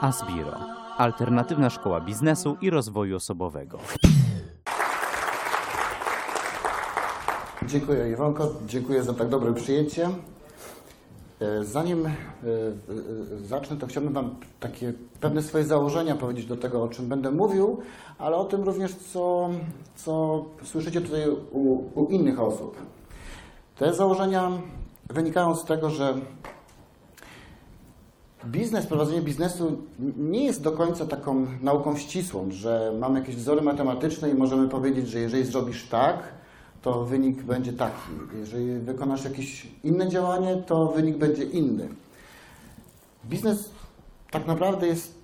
Asbiro. Alternatywna szkoła biznesu i rozwoju osobowego. Dziękuję Iwonko, dziękuję za tak dobre przyjęcie. E, Zanim e, e, zacznę, to chciałbym Wam takie pewne swoje założenia powiedzieć do tego, o czym będę mówił, ale o tym również, co, co słyszycie tutaj u, u innych osób. Te założenia wynikają z tego, że biznes, prowadzenie biznesu nie jest do końca taką nauką ścisłą, że mamy jakieś wzory matematyczne i możemy powiedzieć, że jeżeli zrobisz tak, to wynik będzie taki. Jeżeli wykonasz jakieś inne działanie, to wynik będzie inny. Biznes tak naprawdę jest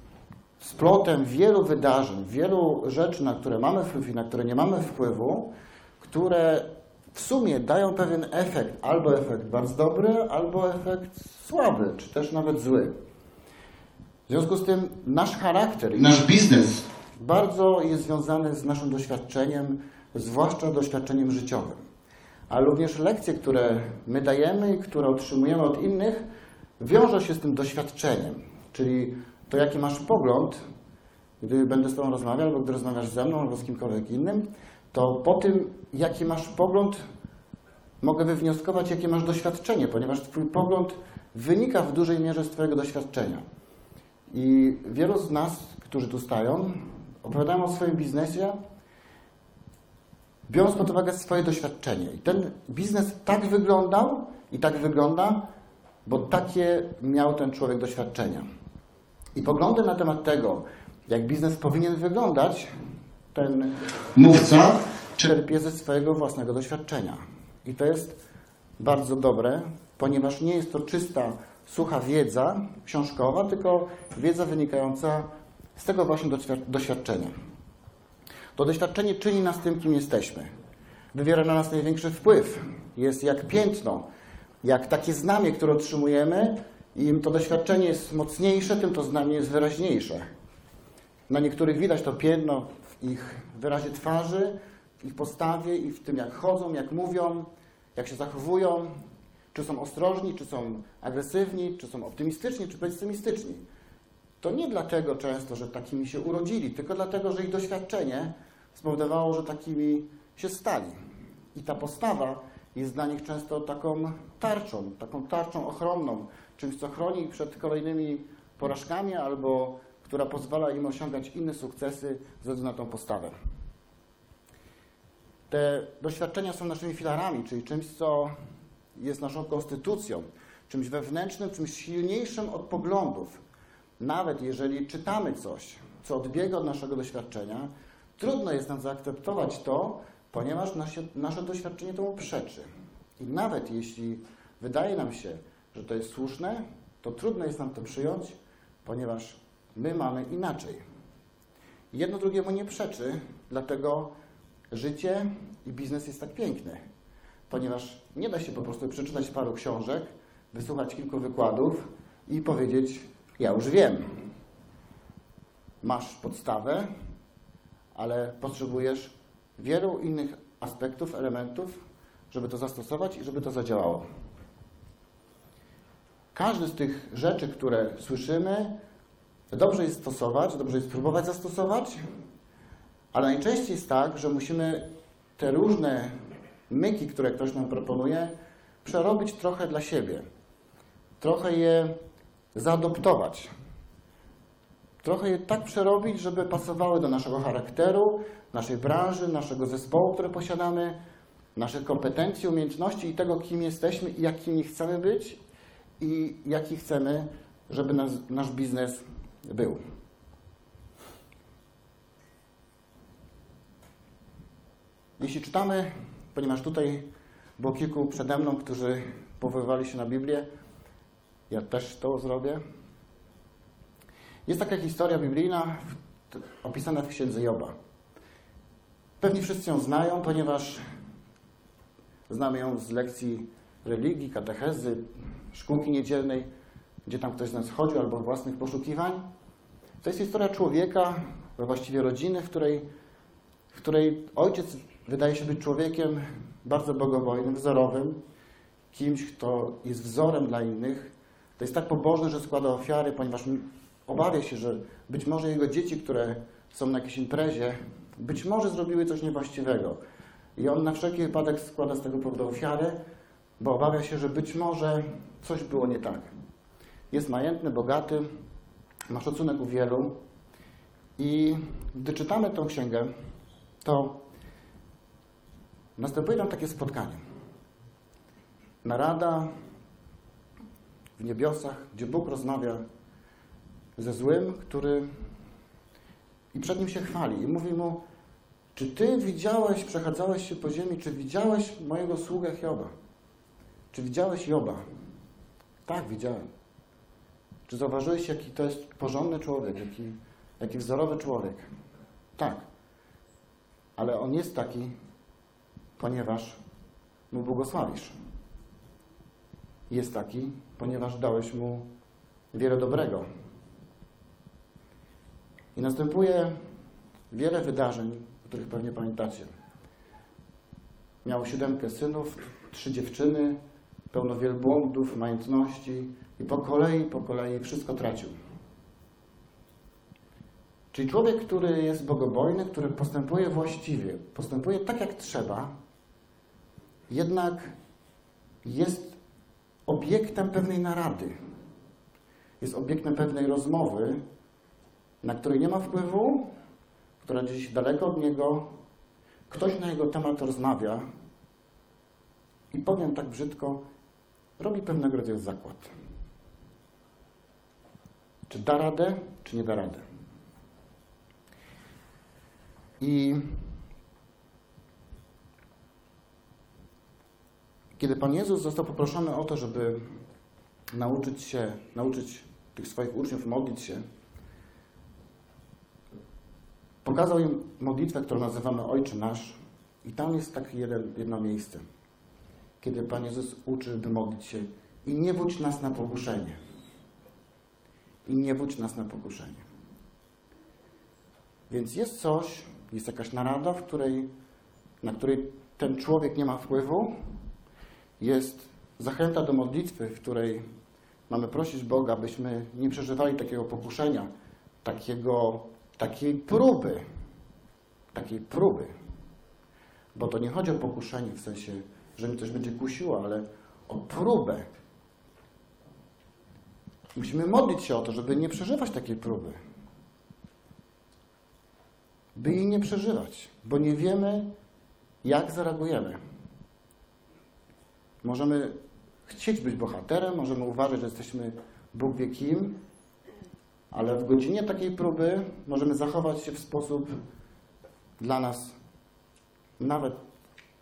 splotem wielu wydarzeń, wielu rzeczy, na które mamy wpływ i na które nie mamy wpływu, które w sumie dają pewien efekt, albo efekt bardzo dobry, albo efekt słaby, czy też nawet zły. W związku z tym nasz charakter i Nasz biznes bardzo jest związany z naszym doświadczeniem, zwłaszcza doświadczeniem życiowym. Ale również lekcje, które my dajemy i które otrzymujemy od innych, wiążą się z tym doświadczeniem. Czyli to, jaki masz pogląd, gdy będę z Tobą rozmawiał, albo gdy rozmawiasz ze mną, albo z kimkolwiek innym, to po tym, jaki masz pogląd, mogę wywnioskować, jakie masz doświadczenie, ponieważ Twój pogląd wynika w dużej mierze z Twojego doświadczenia. I wielu z nas, którzy tu stają, opowiadają o swoim biznesie, biorąc pod uwagę swoje doświadczenie. I ten biznes tak wyglądał i tak wygląda, bo takie miał ten człowiek doświadczenia. I poglądy na temat tego, jak biznes powinien wyglądać, ten mówca czerpie ze swojego własnego doświadczenia. I to jest bardzo dobre, ponieważ nie jest to czysta, sucha wiedza książkowa, tylko wiedza wynikająca z tego właśnie doświad- doświadczenia. To doświadczenie czyni nas tym, kim jesteśmy. Wywiera na nas największy wpływ. Jest jak piętno, jak takie znamie, które otrzymujemy, im to doświadczenie jest mocniejsze, tym to znamie jest wyraźniejsze. Na niektórych widać to piętno w ich wyrazie twarzy, w ich postawie i w tym, jak chodzą, jak mówią, jak się zachowują, czy są ostrożni, czy są agresywni, czy są optymistyczni, czy pesymistyczni. To nie dlatego często, że takimi się urodzili, tylko dlatego, że ich doświadczenie spowodowało, że takimi się stali. I ta postawa jest dla nich często taką tarczą, taką tarczą ochronną, czymś, co chroni ich przed kolejnymi porażkami albo która pozwala im osiągać inne sukcesy ze względu na tą postawę. Te doświadczenia są naszymi filarami, czyli czymś, co jest naszą konstytucją, czymś wewnętrznym, czymś silniejszym od poglądów. Nawet jeżeli czytamy coś, co odbiega od naszego doświadczenia, trudno jest nam zaakceptować to, ponieważ nasze, nasze doświadczenie temu przeczy. I nawet jeśli wydaje nam się, że to jest słuszne, to trudno jest nam to przyjąć, ponieważ my mamy inaczej. Jedno drugiemu nie przeczy, dlatego życie i biznes jest tak piękny, ponieważ nie da się po prostu przeczytać paru książek, wysłuchać kilku wykładów i powiedzieć: Ja już wiem. Masz podstawę, ale potrzebujesz wielu innych aspektów, elementów, żeby to zastosować i żeby to zadziałało. Każdy z tych rzeczy, które słyszymy, dobrze jest stosować, dobrze jest próbować zastosować, ale najczęściej jest tak, że musimy te różne myki, które ktoś nam proponuje, przerobić trochę dla siebie. Trochę je zaadoptować. Trochę je tak przerobić, żeby pasowały do naszego charakteru, naszej branży, naszego zespołu, który posiadamy, naszych kompetencji, umiejętności i tego, kim jesteśmy i jakimi chcemy być i jaki chcemy, żeby nas, nasz biznes był. Jeśli czytamy, ponieważ tutaj było kilku przede mną, którzy powoływali się na Biblię, ja też to zrobię. Jest taka historia biblijna opisana w księdze Joba. Pewnie wszyscy ją znają, ponieważ znamy ją z lekcji religii, katechezy, szkółki niedzielnej, gdzie tam ktoś z nas chodził, albo własnych poszukiwań. To jest historia człowieka, właściwie rodziny, w której, w której ojciec wydaje się być człowiekiem bardzo bogobojnym, wzorowym, kimś, kto jest wzorem dla innych. To jest tak pobożny, że składa ofiary, ponieważ obawia się, że być może jego dzieci, które są na jakiejś imprezie, być może zrobiły coś niewłaściwego. I on na wszelki wypadek składa z tego powodu ofiarę, bo obawia się, że być może coś było nie tak. Jest majętny, bogaty, ma szacunek u wielu. I gdy czytamy tę księgę, to następuje tam takie spotkanie. Narada w niebiosach, gdzie Bóg rozmawia ze złym, który i przed nim się chwali i mówi mu, czy ty widziałeś, przechadzałeś się po ziemi, czy widziałeś mojego sługę Hioba? Czy widziałeś Joba? Tak, widziałem. Czy zauważyłeś, jaki to jest porządny człowiek, jaki, jaki wzorowy człowiek? Tak. Ale on jest taki, ponieważ mu błogosławisz. Jest taki, ponieważ dałeś mu wiele dobrego. I następuje wiele wydarzeń, o których pewnie pamiętacie. Miał siódemkę synów, trzy dziewczyny, pełno wielbłądów, majątności i po kolei, po kolei wszystko tracił. Czyli człowiek, który jest bogobojny, który postępuje właściwie, postępuje tak jak trzeba, jednak jest obiektem pewnej narady. Jest obiektem pewnej rozmowy, na której nie ma wpływu, która gdzieś daleko od niego, ktoś na jego temat rozmawia i powiem tak brzydko, robi pewnego rodzaju zakład. Czy da radę, czy nie da radę. I kiedy Pan Jezus został poproszony o to, żeby nauczyć się, nauczyć tych swoich uczniów modlić się, pokazał im modlitwę, którą nazywamy Ojcze Nasz i tam jest takie jedno miejsce, kiedy Pan Jezus uczy, by modlić się i nie wódź nas na pokuszenie. I nie wódź nas na pokuszenie. Więc jest coś, jest jakaś narada, w której, na której ten człowiek nie ma wpływu. Jest zachęta do modlitwy, w której mamy prosić Boga, abyśmy nie przeżywali takiego pokuszenia, takiego, takiej próby, takiej próby. Bo to nie chodzi o pokuszenie w sensie, że mi coś będzie kusiło, ale o próbę. Musimy modlić się o to, żeby nie przeżywać takiej próby. By jej nie przeżywać, bo nie wiemy, jak zareagujemy. Możemy chcieć być bohaterem, możemy uważać, że jesteśmy Bóg wie kim, ale w godzinie takiej próby możemy zachować się w sposób dla nas nawet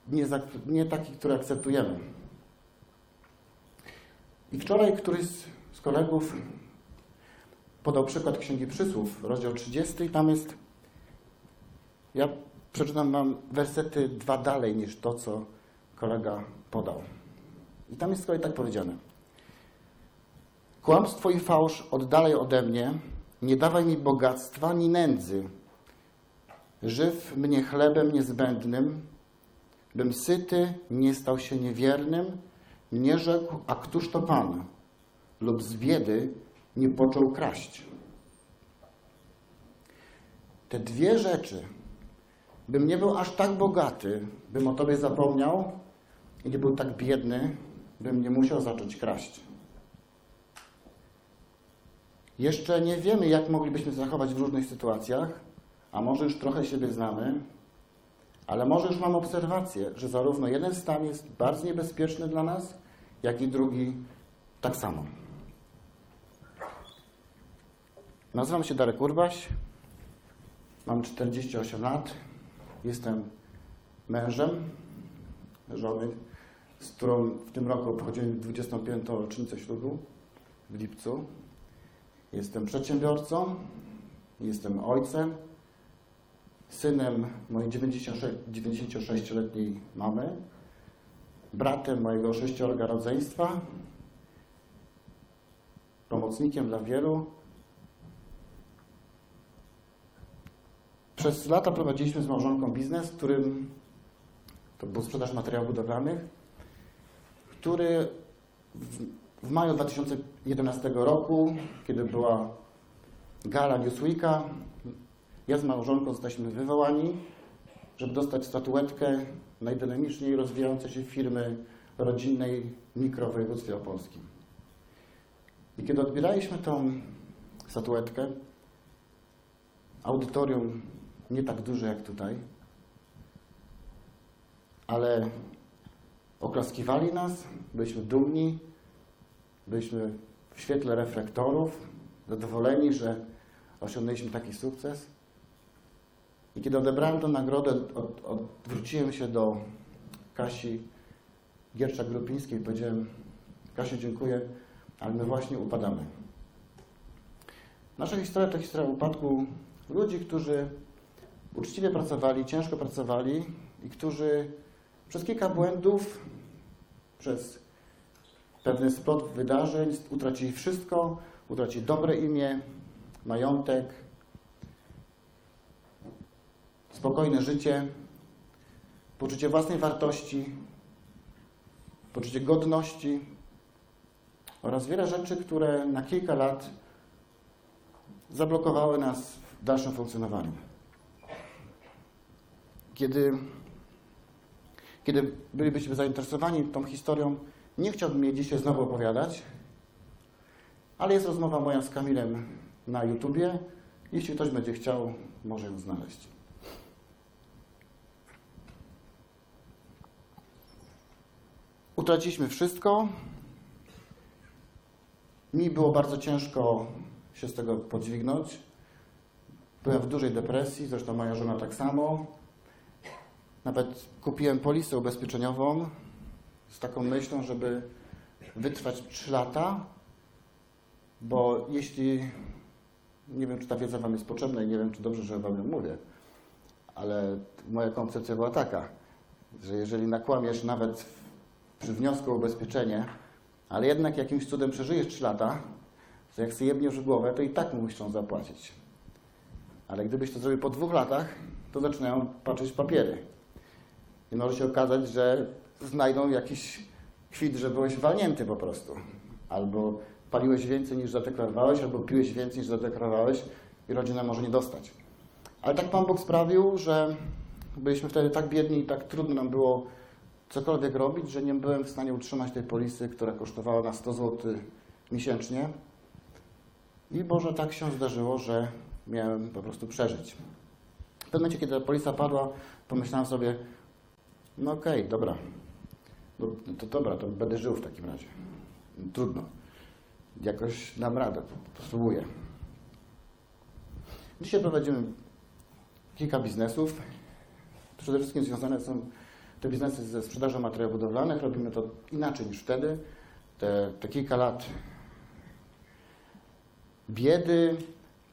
nie, za, nie taki, który akceptujemy. I wczoraj któryś z, kolegów podał przykład Księgi Przysłów, rozdział 30, tam jest, ja przeczytam wam wersety dwa dalej niż to, co kolega podał. I tam jest z kolei tak powiedziane. Kłamstwo i fałsz oddalaj ode mnie, nie dawaj mi bogactwa ni nędzy. Żyw mnie chlebem niezbędnym, bym syty nie stał się niewiernym, nie rzekł, a któż to Pan? Lub z biedy nie począł kraść. Te dwie rzeczy, bym nie był aż tak bogaty, bym o Tobie zapomniał i nie był tak biedny, bym nie musiał zacząć kraść. Jeszcze nie wiemy, jak moglibyśmy zachować w różnych sytuacjach, a może już trochę siebie znamy, ale może już mam obserwację, że zarówno jeden stan jest bardzo niebezpieczny dla nas, jak i drugi tak samo. Nazywam się Darek Urbaś, mam 48 lat, jestem mężem żony, z którą w tym roku obchodzimy 25. rocznicę ślubu w lipcu. Jestem przedsiębiorcą, jestem ojcem, synem mojej 96-letniej mamy, bratem mojego sześciorga rodzeństwa, pomocnikiem dla wielu. Przez lata prowadziliśmy z małżonką biznes, którym to był sprzedaż materiałów budowlanych, który w, w maju 2011 roku, kiedy była gala Newsweeka. Ja z małżonką zostaliśmy wywołani, żeby dostać statuetkę najdynamiczniej rozwijającej się firmy rodzinnej mikro w województwie opolskim. I kiedy odbieraliśmy tą statuetkę, audytorium nie tak duże jak tutaj, ale oklaskiwali nas, byliśmy dumni, byliśmy w świetle reflektorów, zadowoleni, że osiągnęliśmy taki sukces. I kiedy odebrałem tę nagrodę, od, odwróciłem się do Kasi Gierczak-Grupińskiej i powiedziałem, Kasiu, dziękuję, ale my właśnie upadamy. Nasza historia to historia upadku ludzi, którzy uczciwie pracowali, ciężko pracowali i którzy przez kilka błędów, przez pewny splot wydarzeń utracili wszystko, utracili dobre imię, majątek, spokojne życie, poczucie własnej wartości, poczucie godności oraz wiele rzeczy, które na kilka lat zablokowały nas w dalszym funkcjonowaniu. Kiedy, kiedy bylibyście zainteresowani tą historią, nie chciałbym jej dzisiaj znowu opowiadać, ale jest rozmowa moja z Kamilem na YouTubie. Jeśli ktoś będzie chciał, może ją znaleźć. Utraciliśmy wszystko. Mi było bardzo ciężko się z tego podźwignąć. Byłem w dużej depresji, zresztą moja żona tak samo. Nawet kupiłem polisę ubezpieczeniową z taką myślą, żeby wytrwać 3 lata, bo jeśli, nie wiem czy ta wiedza Wam jest potrzebna i nie wiem czy dobrze, że Wam ją mówię, ale moja koncepcja była taka, że jeżeli nakłamiesz nawet przy wniosku o ubezpieczenie, ale jednak jakimś cudem przeżyjesz 3 lata, to jak sobie jebniesz w głowę, to i tak mu muszą zapłacić. Ale gdybyś to zrobił po dwóch latach, to zaczynają patrzeć papiery. I może się okazać, że znajdą jakiś kwit, że byłeś walnięty po prostu. Albo paliłeś więcej niż zadeklarowałeś, albo piłeś więcej niż zadeklarowałeś i rodzina może nie dostać. Ale tak Pan Bóg sprawił, że byliśmy wtedy tak biedni i tak trudno nam było cokolwiek robić, że nie byłem w stanie utrzymać tej polisy, która kosztowała nas 100 zł miesięcznie. I Boże, tak się zdarzyło, że miałem po prostu przeżyć. W pewnym momencie, kiedy ta polisa padła, pomyślałem sobie, no okej, okay, dobra, no, to dobra, to będę żył w takim razie. Trudno. Jakoś dam radę, spróbuję. Dzisiaj prowadzimy kilka biznesów. Przede wszystkim związane są te biznesy ze sprzedażą materiałów budowlanych. Robimy to inaczej niż wtedy. Te, te kilka lat biedy,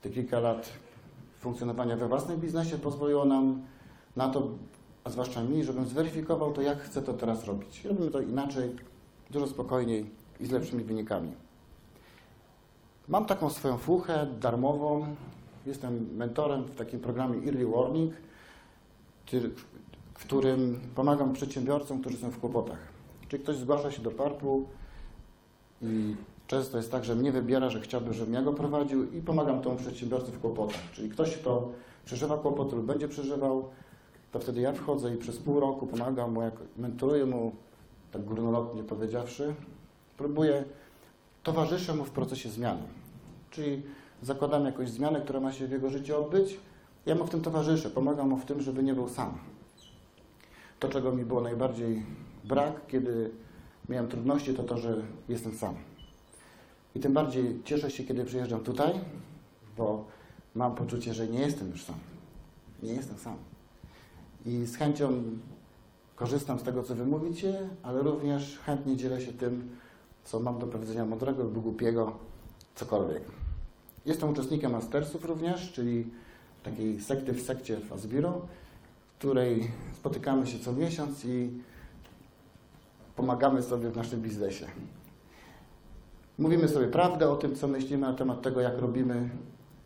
te kilka lat funkcjonowania we własnym biznesie pozwoliło nam na to, a zwłaszcza mi, żebym zweryfikował to, jak chcę to teraz robić. Robimy to inaczej, dużo spokojniej i z lepszymi wynikami. Mam taką swoją fuchę darmową. Jestem mentorem w takim programie Early Warning, w którym pomagam przedsiębiorcom, którzy są w kłopotach. Czyli ktoś zgłasza się do parpu i często jest tak, że mnie wybiera, że chciałby, żebym ja go prowadził i pomagam temu przedsiębiorcy w kłopotach. Czyli ktoś, kto przeżywa kłopot lub będzie przeżywał, to wtedy ja wchodzę i przez pół roku pomagam mu, jak mentoruję mu, tak górnolotnie powiedziawszy, próbuję, towarzyszę mu w procesie zmiany. Czyli zakładam jakąś zmianę, która ma się w jego życiu odbyć, ja mu w tym towarzyszę, pomagam mu w tym, żeby nie był sam. To, czego mi było najbardziej brak, kiedy miałem trudności, to to, że jestem sam. I tym bardziej cieszę się, kiedy przyjeżdżam tutaj, bo mam poczucie, że nie jestem już sam. Nie jestem sam. I z chęcią korzystam z tego, co wy mówicie, ale również chętnie dzielę się tym, co mam do powiedzenia mądrego lub głupiego, cokolwiek. Jestem uczestnikiem mastersów również, czyli takiej sekty w sekcie w Asbiro, w której spotykamy się co miesiąc i pomagamy sobie w naszym biznesie. Mówimy sobie prawdę o tym, co myślimy na temat tego, jak robimy,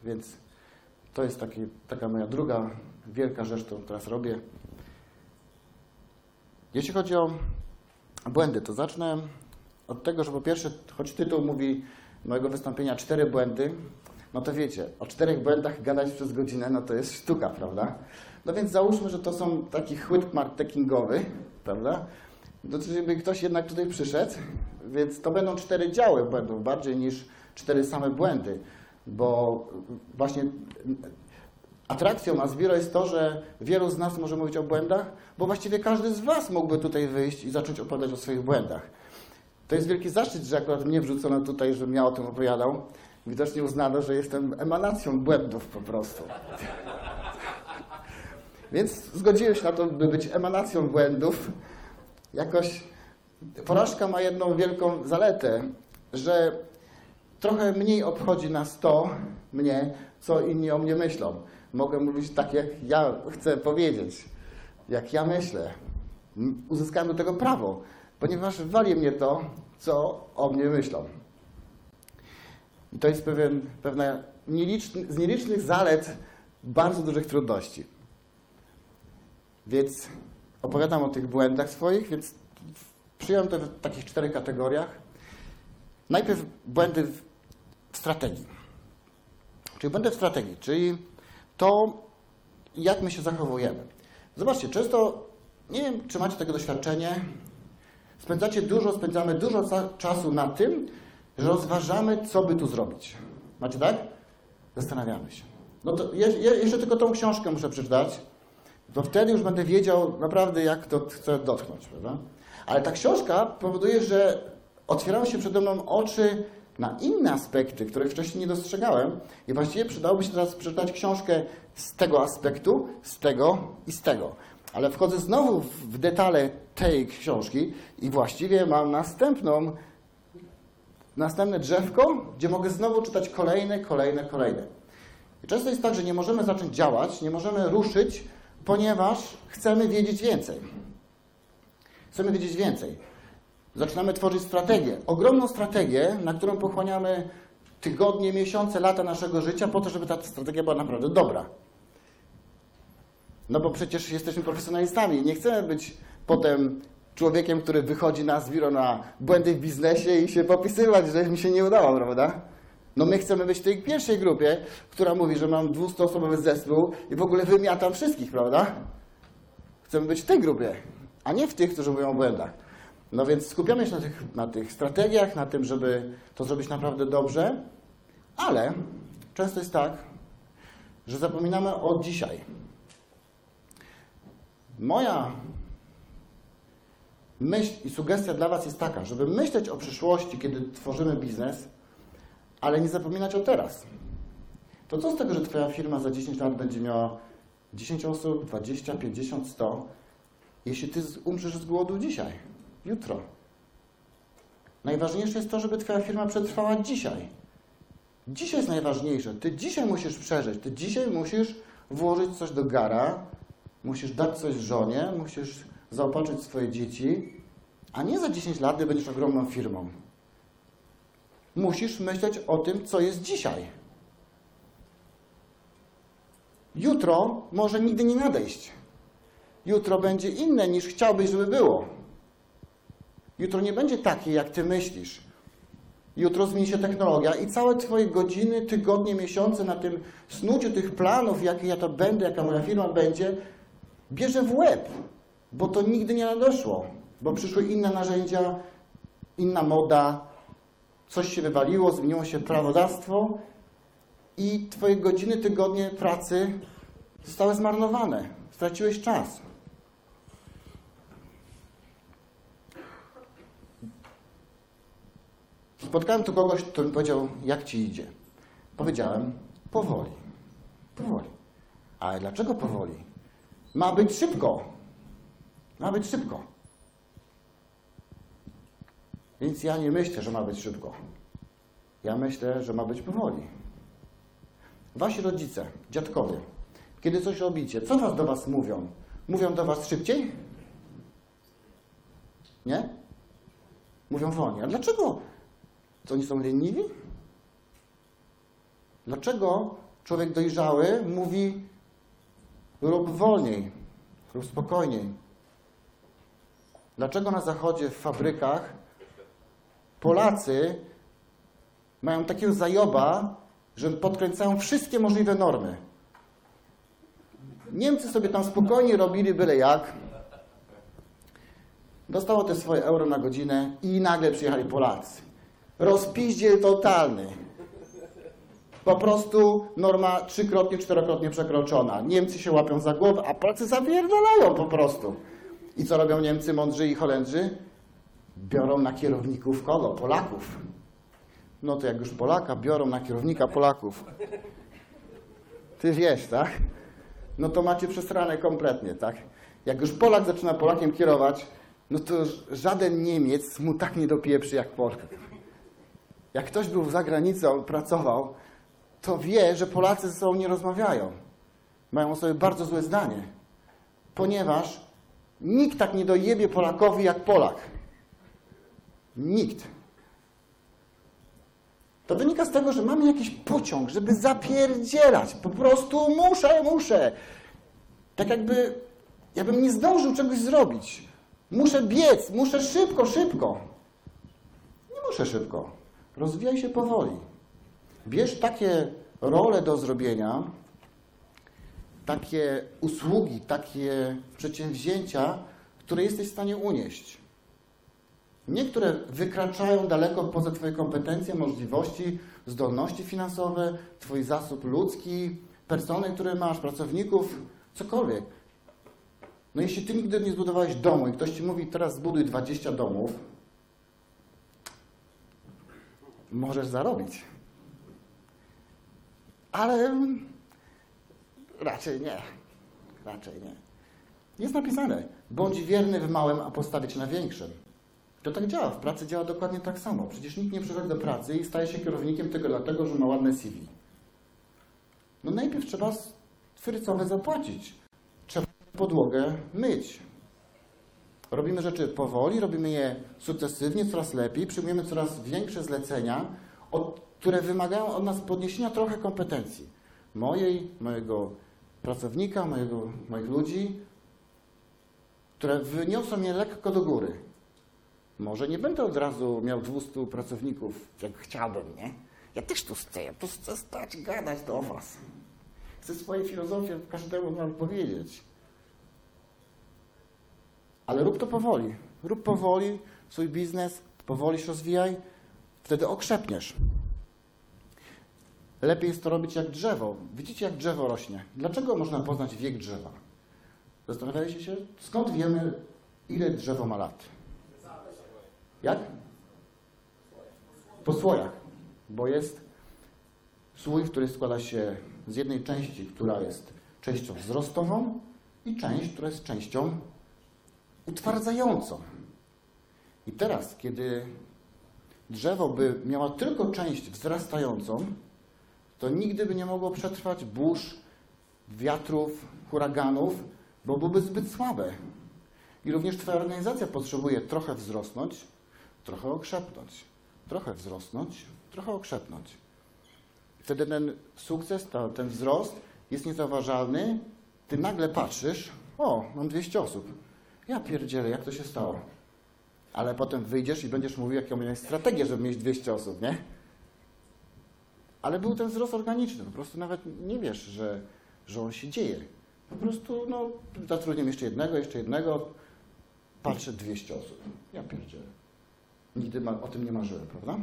więc to jest taki, taka moja druga wielka rzecz, którą teraz robię. Jeśli chodzi o błędy, to zacznę od tego, że po pierwsze, choć tytuł mówi mojego wystąpienia cztery błędy, no to wiecie, o czterech błędach gadać przez godzinę, no to jest sztuka, prawda? No więc załóżmy, że to są taki chłyt marketingowy, prawda? No to żeby ktoś jednak tutaj przyszedł, więc to będą cztery działy błędów, bardziej niż cztery same błędy, bo właśnie atrakcją Asbiro jest to, że wielu z nas może mówić o błędach, bo właściwie każdy z Was mógłby tutaj wyjść i zacząć opowiadać o swoich błędach. To jest wielki zaszczyt, że akurat mnie wrzucono tutaj, żebym ja o tym opowiadał. Widocznie uznano, że jestem emanacją błędów po prostu. Więc zgodziłem się na to, by być emanacją błędów. Jakoś porażka ma jedną wielką zaletę, że trochę mniej obchodzi nas to, mnie, co inni o mnie myślą. Mogę mówić tak, jak ja chcę powiedzieć, jak ja myślę. Uzyskałem do tego prawo, ponieważ wali mnie to, co o mnie myślą. I to jest pewien, pewna nieliczny, z nielicznych zalet bardzo dużych trudności. Więc opowiadam o tych błędach swoich, więc przyjąłem to w takich czterech kategoriach. Najpierw błędy w strategii. Czyli błędy w strategii, czyli to, jak my się zachowujemy. Zobaczcie, często, nie wiem, czy macie tego doświadczenie, spędzacie dużo, spędzamy dużo czasu na tym, że rozważamy, co by tu zrobić. Macie tak? Zastanawiamy się. No to je, je, jeszcze tylko tą książkę muszę przeczytać, to wtedy już będę wiedział naprawdę, jak to chcę dotknąć, prawda? Ale ta książka powoduje, że otwierają się przede mną oczy na inne aspekty, których wcześniej nie dostrzegałem i właściwie przydałoby się teraz przeczytać książkę z tego aspektu, z tego i z tego. Ale wchodzę znowu w detale tej książki i właściwie mam następną, następne drzewko, gdzie mogę znowu czytać kolejne, kolejne, kolejne. I często jest tak, że nie możemy zacząć działać, nie możemy ruszyć, ponieważ chcemy wiedzieć więcej. Chcemy wiedzieć więcej. Zaczynamy tworzyć strategię. Ogromną strategię, na którą pochłaniamy tygodnie, miesiące, lata naszego życia, po to, żeby ta strategia była naprawdę dobra. No bo przecież jesteśmy profesjonalistami. Nie chcemy być potem człowiekiem, który wychodzi na zbiro na błędy w biznesie i się popisywać, że mi się nie udało, prawda? No my chcemy być w tej pierwszej grupie, która mówi, że mam 200-osobowy zespół i w ogóle wymiatam wszystkich, prawda? Chcemy być w tej grupie, a nie w tych, którzy mówią o błędach. No więc skupiamy się na tych, na tych strategiach, na tym, żeby to zrobić naprawdę dobrze, ale często jest tak, że zapominamy o dzisiaj. Moja myśl i sugestia dla Was jest taka, żeby myśleć o przyszłości, kiedy tworzymy biznes, ale nie zapominać o teraz. To co z tego, że Twoja firma za 10 lat będzie miała 10 osób, 20, 50, 100, jeśli Ty umrzesz z głodu dzisiaj, jutro? Najważniejsze jest to, żeby Twoja firma przetrwała dzisiaj. Dzisiaj jest najważniejsze. Ty dzisiaj musisz przeżyć. Ty dzisiaj musisz włożyć coś do gara, musisz dać coś żonie, musisz zaopatrzyć swoje dzieci, a nie za 10 lat, gdy będziesz ogromną firmą. Musisz myśleć o tym, co jest dzisiaj. Jutro może nigdy nie nadejść. Jutro będzie inne niż chciałbyś, żeby było. Jutro nie będzie takie, jak ty myślisz. Jutro zmieni się technologia i całe Twoje godziny, tygodnie, miesiące na tym snuciu tych planów, jakie ja to będę, jaka moja firma będzie, bierze w łeb, bo to nigdy nie nadeszło, bo przyszły inne narzędzia, inna moda, coś się wywaliło, zmieniło się prawodawstwo i Twoje godziny, tygodnie pracy zostały zmarnowane. Straciłeś czas. Spotkałem tu kogoś, kto mi powiedział, jak ci idzie. Powiedziałem, powoli. Powoli. Ale dlaczego powoli? Ma być szybko. Ma być szybko. Więc ja nie myślę, że ma być szybko. Ja myślę, że ma być powoli. Wasi rodzice, dziadkowie, kiedy coś robicie, co was do was mówią? Mówią do was szybciej? Nie? Mówią wolniej. A dlaczego? To oni są leniwi? Dlaczego człowiek dojrzały mówi rób wolniej, rób spokojniej? Dlaczego na zachodzie, w fabrykach Polacy mają takiego zajoba, że podkręcają wszystkie możliwe normy. Niemcy sobie tam spokojnie robili byle jak. Dostało te swoje euro na godzinę i nagle przyjechali Polacy. Rozpiździel totalny. Po prostu norma trzykrotnie, czterokrotnie przekroczona. Niemcy się łapią za głowę, a Polacy zawierdalają po prostu. I co robią Niemcy, Mądrzy i Holendrzy? Biorą na kierowników kogo? Polaków. No to jak już Polaka biorą na kierownika Polaków. Ty wiesz, tak? No to macie przesrane kompletnie, tak? Jak już Polak zaczyna Polakiem kierować, no to żaden Niemiec mu tak nie dopieprzy jak Polak. Jak ktoś był za granicą, pracował, to wie, że Polacy ze sobą nie rozmawiają. Mają o sobie bardzo złe zdanie. Ponieważ nikt tak nie dojebie Polakowi jak Polak. Nikt. To wynika z tego, że mamy jakiś pociąg, żeby zapierdzielać. Po prostu muszę, muszę. Tak jakby, jakbym nie zdążył czegoś zrobić. Muszę biec, muszę szybko, szybko. Nie muszę szybko. Rozwijaj się powoli. Bierz takie role do zrobienia, takie usługi, takie przedsięwzięcia, które jesteś w stanie unieść. Niektóre wykraczają daleko poza Twoje kompetencje, możliwości, zdolności finansowe, Twój zasób ludzki, persony, które masz, pracowników, cokolwiek. No jeśli Ty nigdy nie zbudowałeś domu i ktoś Ci mówi, teraz zbuduj 20 domów, możesz zarobić. Ale raczej nie. Raczej nie. Jest napisane, bądź wierny w małym, a postawię Cię na większym. To tak działa. W pracy działa dokładnie tak samo. Przecież nikt nie przychodzi do pracy i staje się kierownikiem tylko dlatego, że ma ładne CV. No najpierw trzeba frycowe zapłacić. Trzeba podłogę myć. Robimy rzeczy powoli, robimy je sukcesywnie, coraz lepiej, przyjmujemy coraz większe zlecenia, które wymagają od nas podniesienia trochę kompetencji. Mojej, mojego pracownika, mojego, moich ludzi, które wyniosą mnie lekko do góry. Może nie będę od razu miał 200 pracowników, jak chciałbym, nie? Ja też tu chcę, ja tu chcę stać, gadać do Was. Chcę swoje filozofie każdemu Wam powiedzieć. Ale rób to powoli. Rób powoli swój biznes, powoli się rozwijaj, wtedy okrzepniesz. Lepiej jest to robić jak drzewo. Widzicie, jak drzewo rośnie. Dlaczego można poznać wiek drzewa? Zastanawialiście się, skąd wiemy, ile drzewo ma lat? Jak? Po słojach, bo jest słój, który składa się z jednej części, która jest częścią wzrostową i część, która jest częścią utwardzającą. I teraz, kiedy drzewo by miało tylko część wzrastającą, to nigdy by nie mogło przetrwać burz, wiatrów, huraganów, bo byłoby zbyt słabe. I również Twoja organizacja potrzebuje trochę wzrosnąć, trochę okrzepnąć, trochę wzrosnąć, trochę okrzepnąć. Wtedy ten sukces, ten wzrost jest niezauważalny. Ty nagle patrzysz, o, mam 200 osób. Ja pierdzielę, jak to się stało? Ale potem wyjdziesz i będziesz mówił, jaką miałeś strategię, żeby mieć 200 osób, nie? Ale był ten wzrost organiczny, po prostu nawet nie wiesz, że, że on się dzieje. Po prostu, no, zatrudniam jeszcze jednego, jeszcze jednego, patrzę 200 osób. Ja pierdzielę. Nigdy ma, o tym nie marzyłem, prawda?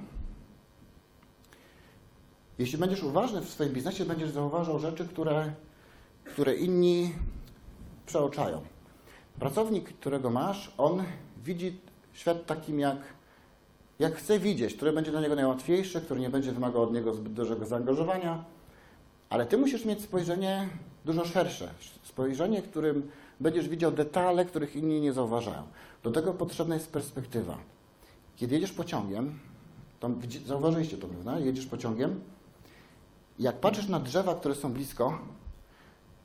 Jeśli będziesz uważny w swoim biznesie, będziesz zauważał rzeczy, które, które inni przeoczają. Pracownik, którego masz, on widzi świat takim, jak, jak chce widzieć, który będzie dla niego najłatwiejszy, który nie będzie wymagał od niego zbyt dużego zaangażowania, ale ty musisz mieć spojrzenie dużo szersze. Spojrzenie, którym będziesz widział detale, których inni nie zauważają. Do tego potrzebna jest perspektywa. Kiedy jedziesz pociągiem, to zauważyliście to, prawda? Jedziesz pociągiem, jak patrzysz na drzewa, które są blisko,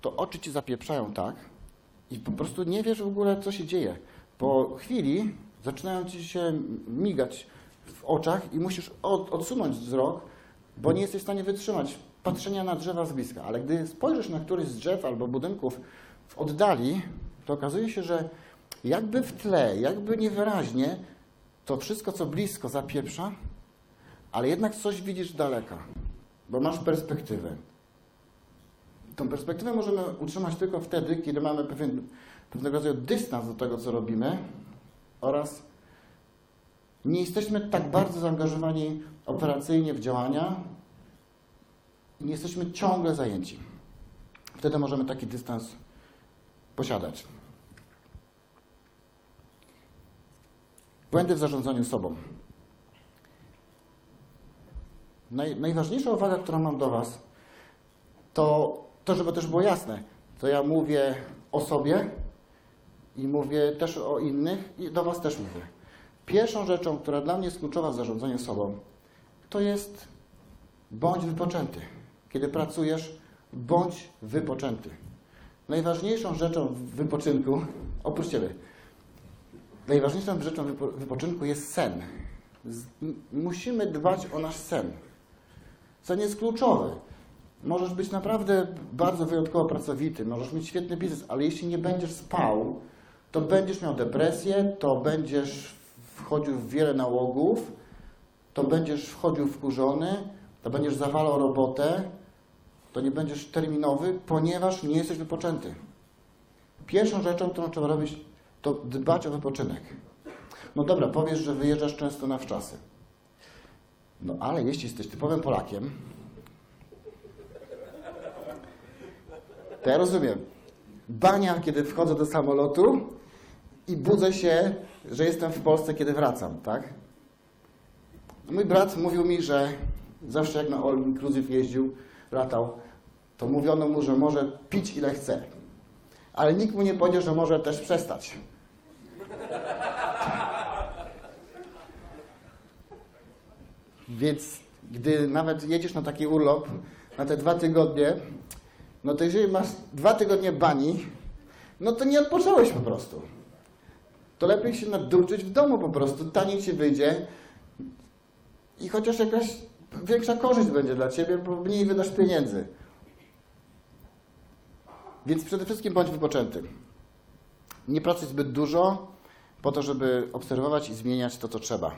to oczy ci zapieprzają tak i po prostu nie wiesz w ogóle, co się dzieje. Po chwili zaczynają ci się migać w oczach i musisz od, odsunąć wzrok, bo nie jesteś w stanie wytrzymać patrzenia na drzewa z bliska. Ale gdy spojrzysz na któryś z drzew albo budynków w oddali, to okazuje się, że jakby w tle, jakby niewyraźnie, to wszystko, co blisko, zapieprza, ale jednak coś widzisz daleka. bo masz perspektywę. Tą perspektywę możemy utrzymać tylko wtedy, kiedy mamy pewien, pewnego rodzaju dystans do tego, co robimy oraz nie jesteśmy tak bardzo zaangażowani operacyjnie w działania i nie jesteśmy ciągle zajęci. Wtedy możemy taki dystans posiadać. Błędy w zarządzaniu sobą. Naj, najważniejsza uwaga, którą mam do Was, to, to, żeby też było jasne, to ja mówię o sobie i mówię też o innych i do Was też mówię. Pierwszą rzeczą, która dla mnie jest kluczowa w zarządzaniu sobą, to jest bądź wypoczęty. Kiedy pracujesz, bądź wypoczęty. Najważniejszą rzeczą w wypoczynku, oprócz Ciebie, najważniejszą rzeczą w wypo- wypoczynku jest sen. Musimy dbać o nasz sen. Sen jest kluczowy. Możesz być naprawdę bardzo wyjątkowo pracowity, możesz mieć świetny biznes, ale jeśli nie będziesz spał, to będziesz miał depresję, to będziesz wchodził w wiele nałogów, to będziesz wchodził wkurzony, to będziesz zawalał robotę, to nie będziesz terminowy, ponieważ nie jesteś wypoczęty. Pierwszą rzeczą, którą trzeba robić, to dbać o wypoczynek. No dobra, powiesz, że wyjeżdżasz często na wczasy. No ale jeśli jesteś typowym Polakiem, to ja rozumiem. Bania, kiedy wchodzę do samolotu i budzę się, że jestem w Polsce, kiedy wracam, tak? Mój brat mówił mi, że zawsze jak na All Inclusive jeździł, latał, to mówiono mu, że może pić ile chce. Ale nikt mu nie powiedział, że może też przestać. Więc gdy nawet jedziesz na taki urlop, na te dwa tygodnie, no to jeżeli masz dwa tygodnie bani, no to nie odpocząłeś po prostu. To lepiej się naduczyć w domu po prostu, taniej ci wyjdzie i chociaż jakaś większa korzyść będzie dla ciebie, bo mniej wydasz pieniędzy. Więc przede wszystkim bądź wypoczęty. Nie pracuj zbyt dużo po to, żeby obserwować i zmieniać to, co trzeba.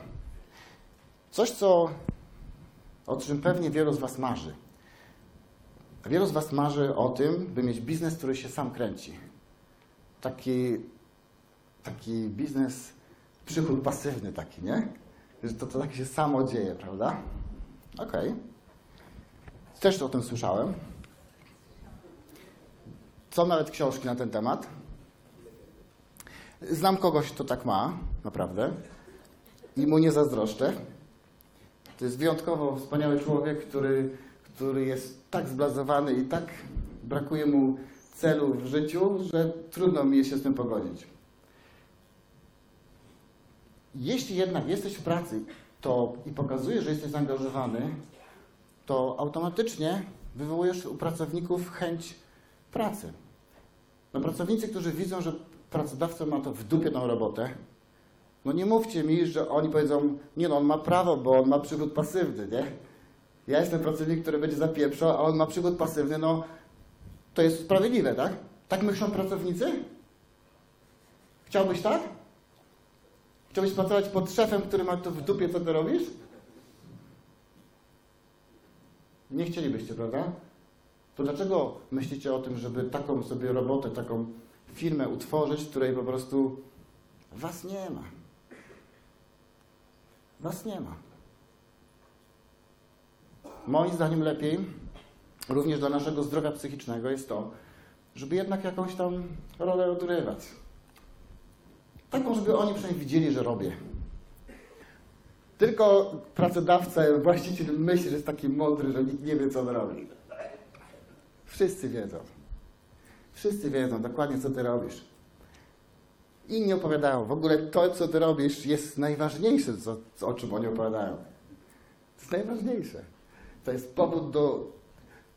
Coś, co, o czym pewnie wielu z Was marzy. Wielu z Was marzy o tym, by mieć biznes, który się sam kręci. Taki, taki biznes, przychód pasywny taki, nie? Że to, to tak się samo dzieje, prawda? Okej. Też o tym słyszałem. Są nawet książki na ten temat. Znam kogoś, kto tak ma, naprawdę. I mu nie zazdroszczę. To jest wyjątkowo wspaniały człowiek, który, który jest tak zblazowany i tak brakuje mu celu w życiu, że trudno mi się z tym pogodzić. Jeśli jednak jesteś w pracy to i pokazujesz, że jesteś zaangażowany, to automatycznie wywołujesz u pracowników chęć pracy. No pracownicy, którzy widzą, że pracodawca ma to w dupie tą robotę, no nie mówcie mi, że oni powiedzą, nie no, on ma prawo, bo on ma przychód pasywny, nie? Ja jestem pracownik, który będzie zapieprzał, a on ma przychód pasywny, no to jest sprawiedliwe, tak? Tak myślą pracownicy? Chciałbyś tak? Chciałbyś pracować pod szefem, który ma to w dupie, co ty robisz? Nie chcielibyście, prawda? To dlaczego myślicie o tym, żeby taką sobie robotę, taką firmę utworzyć, której po prostu was nie ma? Was nie ma. Moim zdaniem lepiej, również dla naszego zdrowia psychicznego, jest to, żeby jednak jakąś tam rolę odgrywać. Taką, żeby oni przynajmniej widzieli, że robię. Tylko pracodawca, właściciel myśli, że jest taki mądry, że nikt nie wie, co on robi. Wszyscy wiedzą. Wszyscy wiedzą dokładnie, co ty robisz. Inni opowiadają. W ogóle to, co ty robisz, jest najważniejsze, co, o czym oni opowiadają. To jest najważniejsze. To jest powód do,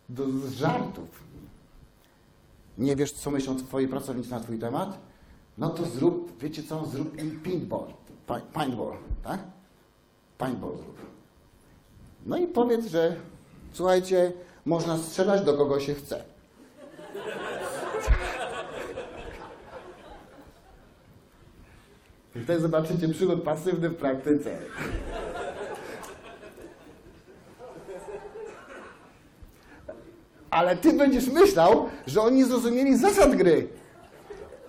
do żartów. Nie wiesz, co myślą twoi pracownicy na twój temat? No to zrób, wiecie co, zrób im paintball. Pa- Paintball, tak? Paintball zrób. No i powiedz, że słuchajcie, można strzelać do kogo się chce. I wtedy zobaczycie przygód pasywny w praktyce. Ale ty będziesz myślał, że oni zrozumieli zasad gry.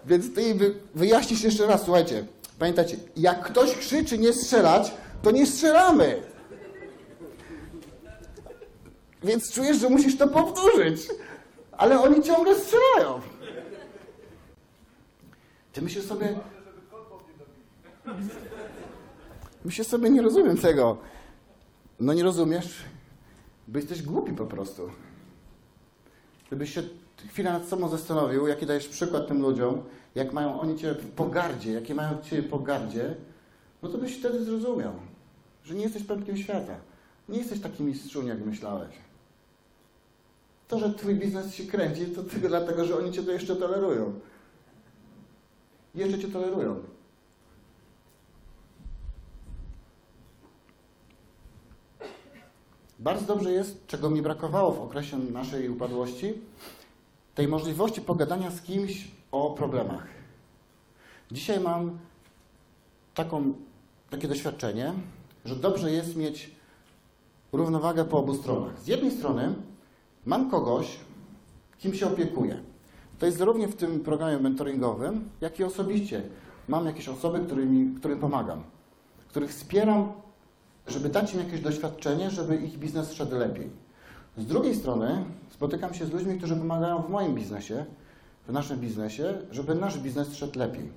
Więc ty wy, wyjaśnisz jeszcze raz, słuchajcie, pamiętajcie, jak ktoś krzyczy nie strzelać, to nie strzelamy. Więc czujesz, że musisz to powtórzyć. Ale oni ciągle strzelają. Ty myślisz sobie... Myślę sobie, nie rozumiem tego. No nie rozumiesz, bo jesteś głupi po prostu. Gdybyś się chwilę nad sobą zastanowił, jaki dajesz przykład tym ludziom, jak mają oni cię w pogardzie, jakie mają cię pogardzie, no to byś wtedy zrozumiał, że nie jesteś pępkiem świata. Nie jesteś taki mistrzun, jak myślałeś. To, że twój biznes się kręci, to tylko dlatego, że oni cię to jeszcze tolerują. Jeszcze cię tolerują. Bardzo dobrze jest, czego mi brakowało w okresie naszej upadłości, tej możliwości pogadania z kimś o problemach. Dzisiaj mam taką, takie doświadczenie, że dobrze jest mieć równowagę po obu stronach. Z jednej strony mam kogoś, kim się opiekuję. To jest zarówno w tym programie mentoringowym, jak i osobiście. Mam jakieś osoby, którymi, którym pomagam, których wspieram żeby dać im jakieś doświadczenie, żeby ich biznes szedł lepiej. Z drugiej strony spotykam się z ludźmi, którzy pomagają w moim biznesie, w naszym biznesie, żeby nasz biznes szedł lepiej.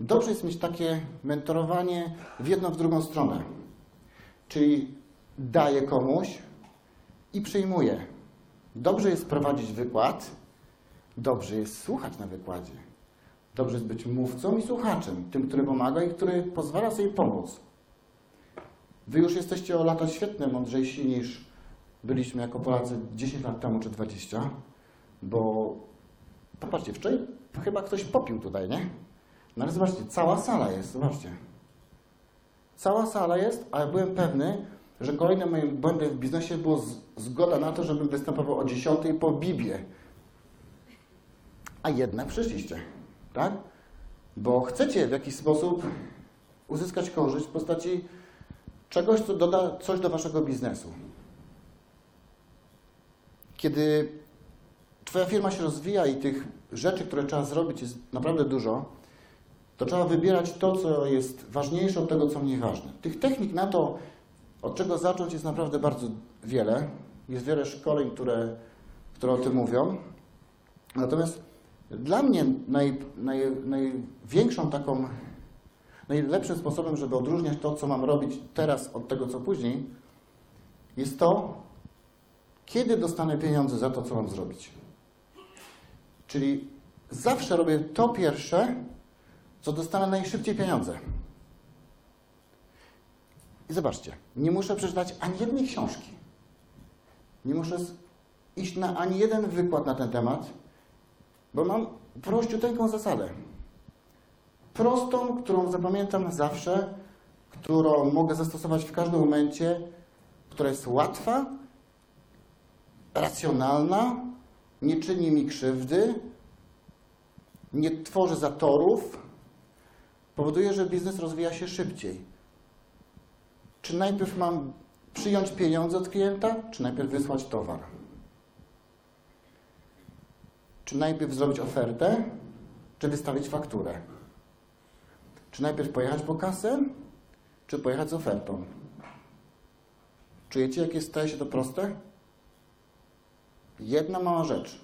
Dobrze jest mieć takie mentorowanie w jedną, w drugą stronę. Czyli daję komuś i przyjmuję. Dobrze jest prowadzić wykład, dobrze jest słuchać na wykładzie. Dobrze jest być mówcą i słuchaczem, tym, który pomaga i który pozwala sobie pomóc. Wy już jesteście o lata świetne, mądrzejsi niż byliśmy jako Polacy 10 lat temu czy 20, bo popatrzcie, wczoraj chyba ktoś popił tutaj, nie? No ale zobaczcie, cała sala jest, zobaczcie. Cała sala jest, a byłem pewny, że kolejnym moim błędem w biznesie było z, zgoda na to, żebym występował o 10 po Bibie. A jednak przyszliście, tak? Bo chcecie w jakiś sposób uzyskać korzyść w postaci czegoś, co doda coś do waszego biznesu. Kiedy twoja firma się rozwija i tych rzeczy, które trzeba zrobić jest naprawdę dużo, to trzeba wybierać to, co jest ważniejsze od tego, co mniej ważne. Tych technik na to, od czego zacząć, jest naprawdę bardzo wiele. Jest wiele szkoleń, które, które o tym mówią. Natomiast dla mnie naj, naj, największą taką najlepszym sposobem, żeby odróżniać to, co mam robić teraz od tego, co później, jest to, kiedy dostanę pieniądze za to, co mam zrobić. Czyli zawsze robię to pierwsze, co dostanę najszybciej pieniądze. I zobaczcie, nie muszę przeczytać ani jednej książki. Nie muszę iść na ani jeden wykład na ten temat, bo mam prościuteńką zasadę prostą, którą zapamiętam zawsze, którą mogę zastosować w każdym momencie, która jest łatwa, racjonalna, nie czyni mi krzywdy, nie tworzy zatorów, powoduje, że biznes rozwija się szybciej. Czy najpierw mam przyjąć pieniądze od klienta, czy najpierw wysłać towar? Czy najpierw zrobić ofertę, czy wystawić fakturę? Czy najpierw pojechać po kasę, czy pojechać z ofertą? Czujecie, jakie staje się to proste? Jedna mała rzecz.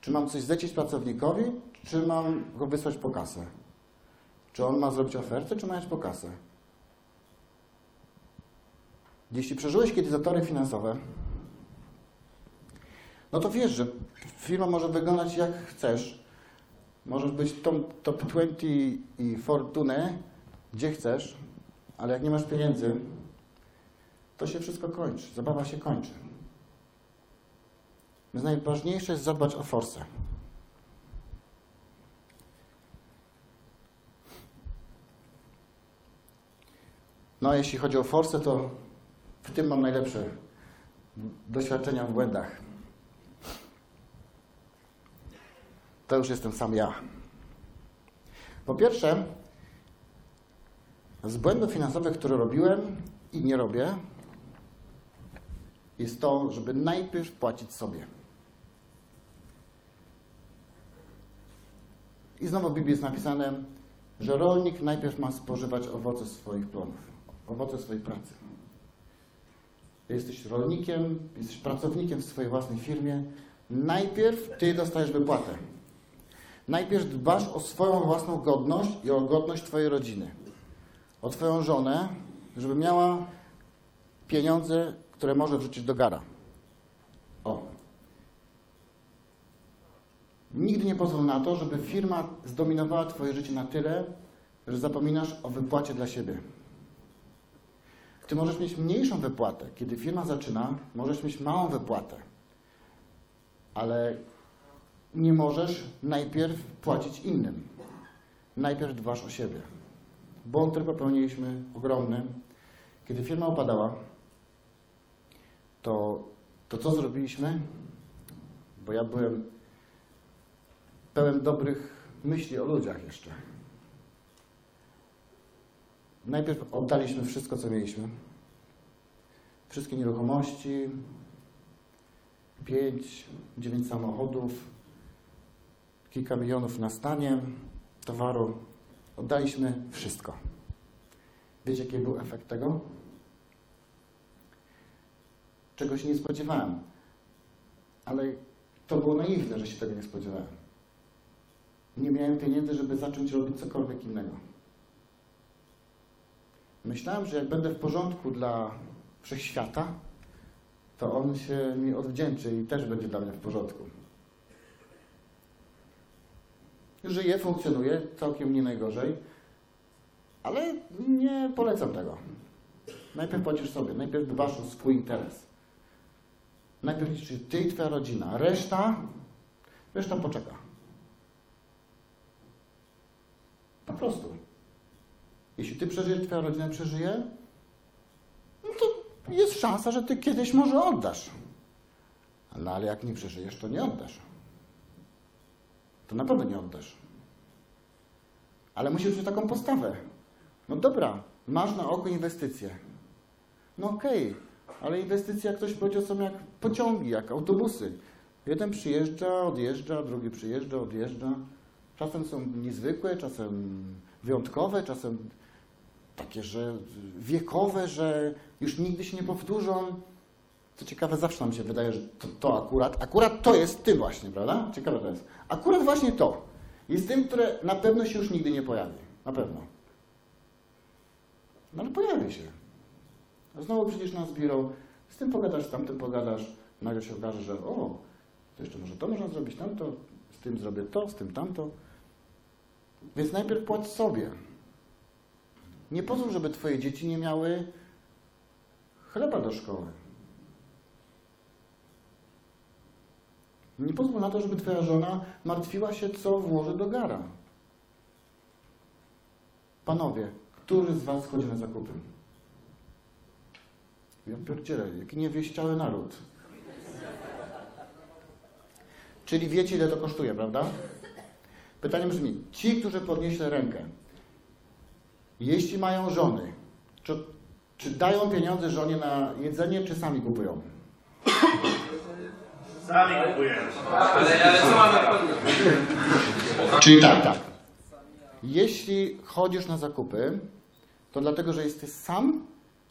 Czy mam coś zlecić pracownikowi, czy mam go wysłać po kasę? Czy on ma zrobić ofertę, czy ma jechać po kasę? Jeśli przeżyłeś kiedyś zatory finansowe, no to wiesz, że firma może wyglądać jak chcesz, Możesz być top, top 20 i Fortune, gdzie chcesz, ale jak nie masz pieniędzy, to się wszystko kończy. Zabawa się kończy. Więc najważniejsze jest zadbać o forsę. No, a jeśli chodzi o forsę, to w tym mam najlepsze doświadczenia w błędach. to już jestem sam ja. Po pierwsze, z błędów finansowych, które robiłem i nie robię, jest to, żeby najpierw płacić sobie. I znowu w Biblii jest napisane, że rolnik najpierw ma spożywać owoce swoich plonów, owoce swojej pracy. Jesteś rolnikiem, jesteś pracownikiem w swojej własnej firmie. Najpierw ty dostajesz wypłatę. Najpierw dbasz o swoją własną godność i o godność twojej rodziny. O twoją żonę, żeby miała pieniądze, które może wrzucić do gara. O. Nigdy nie pozwól na to, żeby firma zdominowała twoje życie na tyle, że zapominasz o wypłacie dla siebie. Ty możesz mieć mniejszą wypłatę. Kiedy firma zaczyna, możesz mieć małą wypłatę. Ale nie możesz najpierw płacić innym. Najpierw dbasz o siebie. Błąd, który popełniliśmy, ogromny. Kiedy firma upadała, to, to co zrobiliśmy? Bo ja byłem pełen dobrych myśli o ludziach jeszcze. Najpierw oddaliśmy wszystko, co mieliśmy. Wszystkie nieruchomości, pięć, dziewięć samochodów, kilka milionów na stanie towaru. Oddaliśmy wszystko. Wiecie, jaki był efekt tego? Czego się nie spodziewałem. Ale to było naiwne, że się tego nie spodziewałem. Nie miałem pieniędzy, żeby zacząć robić cokolwiek innego. Myślałem, że jak będę w porządku dla wszechświata, to on się mi odwdzięczy i też będzie dla mnie w porządku. Żyję, funkcjonuję, całkiem nie najgorzej, ale nie polecam tego. Najpierw płacisz sobie, najpierw dbasz o swój interes. Najpierw liczy ty i twoja rodzina, reszta, reszta poczeka. Po prostu. Jeśli ty przeżyjesz, twoja rodzina przeżyje, no to jest szansa, że ty kiedyś może oddasz. No ale jak nie przeżyjesz, to nie oddasz. To na pewno nie oddasz. Ale musisz mieć taką postawę. No dobra, masz na oko inwestycje. No okej, ale inwestycje, jak ktoś powiedział, są jak pociągi, jak autobusy. Jeden przyjeżdża, odjeżdża, drugi przyjeżdża, odjeżdża. Czasem są niezwykłe, czasem wyjątkowe, czasem takie, że wiekowe, że już nigdy się nie powtórzą. Co ciekawe, zawsze nam się wydaje, że to, to akurat, akurat to jest tym właśnie, prawda? Ciekawe to jest. Akurat właśnie to jest tym, które na pewno się już nigdy nie pojawi. Na pewno. No ale pojawi się. Znowu przyjdziesz na zbiorą, z tym pogadasz, z tamtym pogadasz, nagle się okaże, że o, to jeszcze może to można zrobić, tamto, z tym zrobię to, z tym tamto. Więc najpierw płać sobie. Nie pozwól, żeby twoje dzieci nie miały chleba do szkoły. Nie pozwól na to, żeby twoja żona martwiła się, co włoży do gara. Panowie, który z was chodzi na zakupy? Ja pierdzielę, jaki niewieściały naród. Czyli wiecie, ile to kosztuje, prawda? Pytanie brzmi, ci, którzy podnieśli rękę, jeśli mają żony, czy, czy dają pieniądze żonie na jedzenie, czy sami kupują? Sami kupujemy. Ale, ale co mamy? Czyli tak, tak. Jeśli chodzisz na zakupy, to dlatego, że jesteś sam,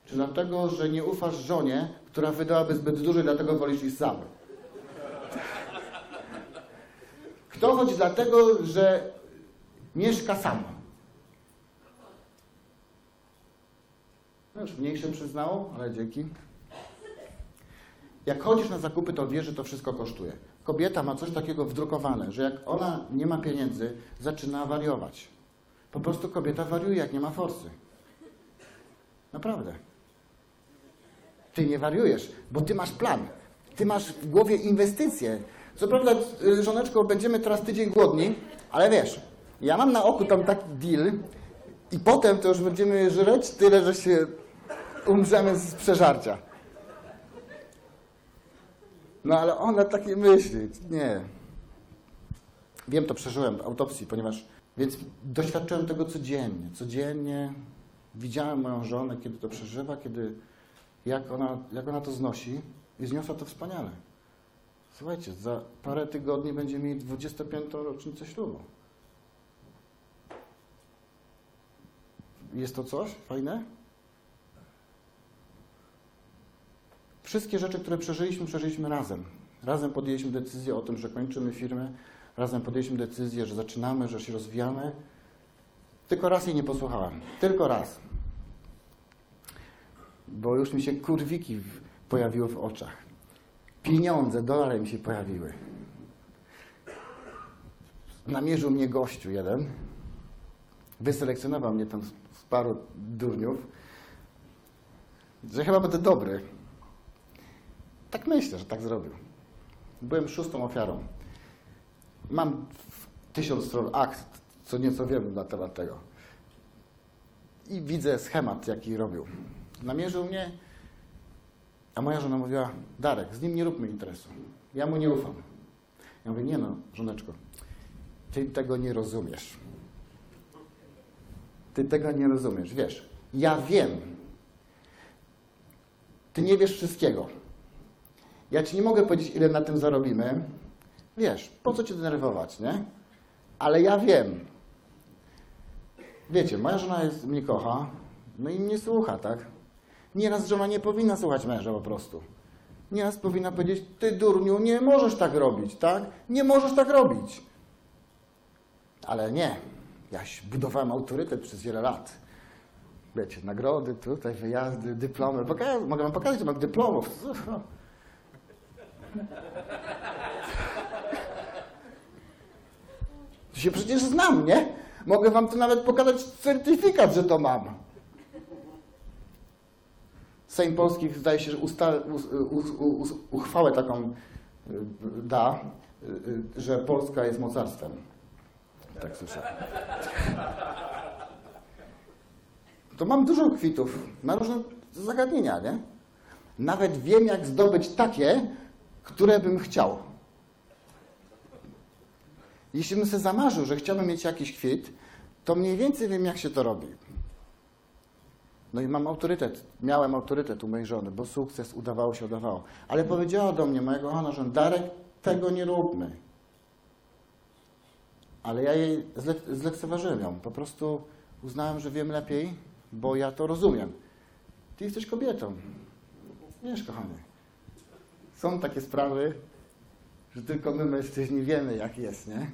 czy dlatego, że nie ufasz żonie, która wydałaby zbyt dużo dlatego wolisz iść sam? Kto chodzi dlatego, że mieszka sam? No już mniejsze przyznało, ale dzięki. Jak chodzisz na zakupy, to wiesz, że to wszystko kosztuje. Kobieta ma coś takiego wdrukowane, że jak ona nie ma pieniędzy, zaczyna wariować. Po prostu kobieta wariuje, jak nie ma forsy. Naprawdę. Ty nie wariujesz, bo ty masz plan. Ty masz w głowie inwestycje. Co prawda, y, żoneczko, będziemy teraz tydzień głodni, ale wiesz, ja mam na oku tam taki deal i potem to już będziemy żreć tyle, że się umrzemy z przeżarcia. No ale ona takiej myśli. Nie. Wiem, to przeżyłem w autopsji, ponieważ. Więc doświadczyłem tego codziennie. Codziennie widziałem moją żonę, kiedy to przeżywa, kiedy. Jak ona, jak ona to znosi i zniosła to wspaniale. Słuchajcie, za parę tygodni będziemy mieli 25. rocznicę ślubu. Jest to coś fajne? Wszystkie rzeczy, które przeżyliśmy, przeżyliśmy razem. Razem podjęliśmy decyzję o tym, że kończymy firmę, razem podjęliśmy decyzję, że zaczynamy, że się rozwijamy. Tylko raz jej nie posłuchałem. Tylko raz. Bo już mi się kurwiki pojawiły w oczach. Pieniądze, dolary mi się pojawiły. Namierzył mnie gościu jeden. Wyselekcjonował mnie tam z paru durniów, że chyba będę dobry. Tak myślę, że tak zrobił. Byłem szóstą ofiarą. Mam tysiąc stron akt, co nieco wiem na temat tego. I widzę schemat, jaki robił. Namierzył mnie, a moja żona mówiła, Darek, z nim nie róbmy interesu. Ja mu nie ufam. Ja mówię, nie no, żoneczko, ty tego nie rozumiesz. Ty tego nie rozumiesz, wiesz. Ja wiem. Ty nie wiesz wszystkiego. Ja ci nie mogę powiedzieć, ile na tym zarobimy. Wiesz, po co cię denerwować, nie? Ale ja wiem. Wiecie, moja żona jest, mnie kocha, no i mnie słucha, tak? Nieraz żona nie powinna słuchać męża po prostu. Nieraz powinna powiedzieć, ty durniu, nie możesz tak robić, tak? Nie możesz tak robić. Ale nie. Ja budowałem autorytet przez wiele lat. Wiecie, nagrody, tutaj wyjazdy, dyplomy. Poka- mogę wam pokazać, że mam dyplomów. To się przecież znam, nie? Mogę wam tu nawet pokazać certyfikat, że to mam. Sejm Polski zdaje się, że usta, us, us, us, uchwałę taką y, da, y, y, że Polska jest mocarstwem. Tak słyszałem. To mam dużo kwitów na różne zagadnienia, nie? Nawet wiem, jak zdobyć takie, które bym chciał. Jeśli bym sobie zamarzył, że chciałbym mieć jakiś kwit, to mniej więcej wiem, jak się to robi. No i mam autorytet. Miałem autorytet u mojej żony, bo sukces udawało się, udawało. Ale powiedziała do mnie, moja kochana żona, Darek, tego nie róbmy. Ale ja jej zlek- zlekceważyłem ją. Po prostu uznałem, że wiem lepiej, bo ja to rozumiem. Ty jesteś kobietą. Wiesz, kochany. Są takie sprawy, że tylko my mężczyźni wiemy, jak jest, nie?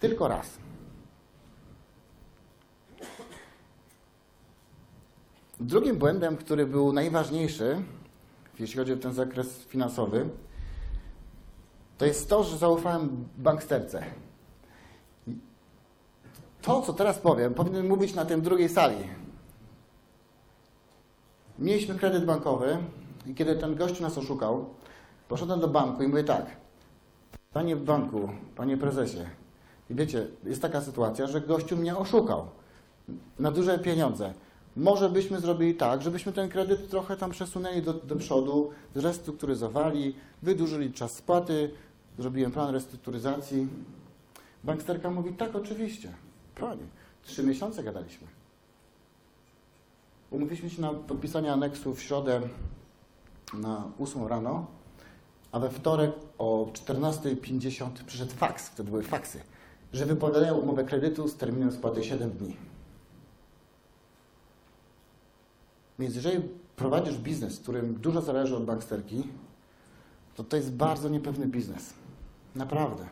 Tylko raz. Drugim błędem, który był najważniejszy, jeśli chodzi o ten zakres finansowy, to jest to, że zaufałem banksterce. To, co teraz powiem, powinien mówić na tym drugiej sali. Mieliśmy kredyt bankowy i kiedy ten gościu nas oszukał, poszedłem do banku i mówię tak, panie banku, panie prezesie, wiecie, jest taka sytuacja, że gościu mnie oszukał na duże pieniądze. Może byśmy zrobili tak, żebyśmy ten kredyt trochę tam przesunęli do, do przodu, zrestrukturyzowali, wydłużyli czas spłaty, zrobiłem plan restrukturyzacji. Banksterka mówi, tak, oczywiście. Panie, trzy miesiące gadaliśmy. Umówiliśmy się na podpisanie aneksu w środę na 8 rano, a we wtorek o 14.50 przyszedł faks, wtedy były faksy, że wypowiadają umowę kredytu z terminem spłaty 7 dni. Więc jeżeli prowadzisz biznes, w którym dużo zależy od banksterki, to to jest bardzo niepewny biznes. Naprawdę.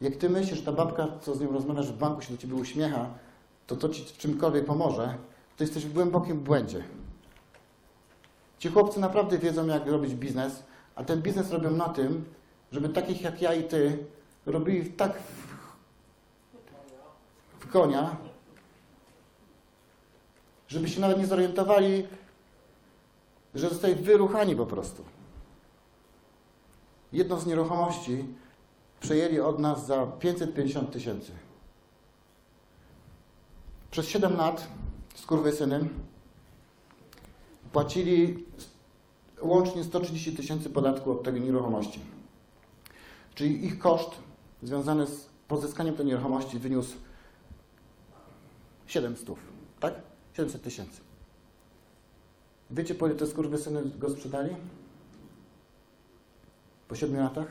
Jak ty myślisz, że ta babka, co z nią rozmawiasz w banku, się do ciebie uśmiecha, to to ci w czymkolwiek pomoże, to jesteś w głębokim błędzie. Ci chłopcy naprawdę wiedzą, jak robić biznes, a ten biznes robią na tym, żeby takich jak ja i ty robili tak w, w konia, żeby się nawet nie zorientowali, że zostali wyruchani po prostu. Jedną z nieruchomości przejęli od nas za 550 tysięcy. Przez 7 lat skurwysyny płacili łącznie 130 tysięcy podatku od tej nieruchomości. Czyli ich koszt związany z pozyskaniem tej nieruchomości wyniósł 700, tak? 700 tysięcy. Wiecie, po ile te skurwysyny go sprzedali? Po 7 latach?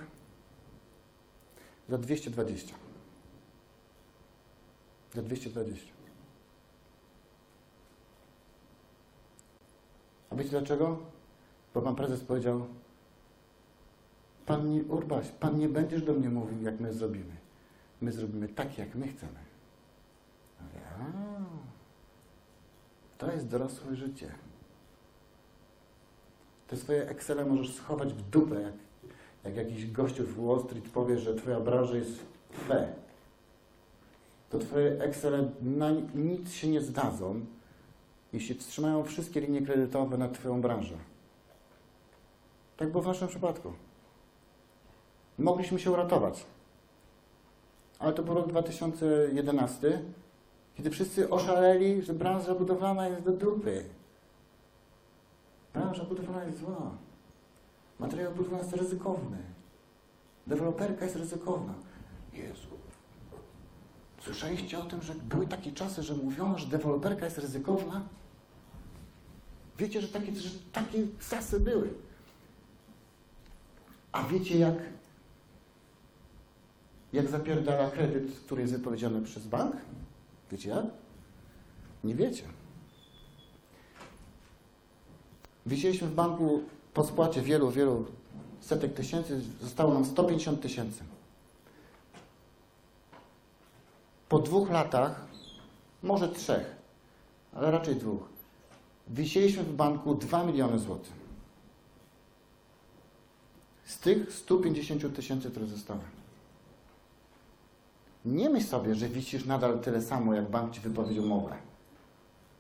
Za 220. Za 220. A wiecie dlaczego? Bo pan prezes powiedział, pan nie, Urbaś, pan nie będziesz do mnie mówił, jak my zrobimy. My zrobimy tak, jak my chcemy. "A, To jest dorosłe życie. Te swoje Excele możesz schować w dupę, jak, jak jakiś gościu w Wall Street powie, że twoja branża jest fe. To twoje Excele na nic się nie zdadzą, jeśli wstrzymają wszystkie linie kredytowe na twoją branżę. Tak było w naszym przypadku. Mogliśmy się uratować. Ale to był rok 2011, kiedy wszyscy oszaleli, że branża budowlana jest do dupy. Branża budowlana jest zła. Materiał budowlany jest ryzykowny. Deweloperka jest ryzykowna. Jezu. Słyszeliście o tym, że były takie czasy, że mówiono, że deweloperka jest ryzykowna? Wiecie, że takie, że takie czasy były. A wiecie, jak, jak zapierdala kredyt, który jest wypowiedziany przez bank? Wiecie jak? Nie wiecie. Wisieliśmy w banku po spłacie wielu, wielu setek tysięcy, zostało nam 150 tysięcy. Po dwóch latach, może trzech, ale raczej dwóch, wisieliśmy w banku 2 miliony złotych. Z tych 150 tysięcy, które zostały. Nie myśl sobie, że wisisz nadal tyle samo, jak bank ci wypowiedział umowę.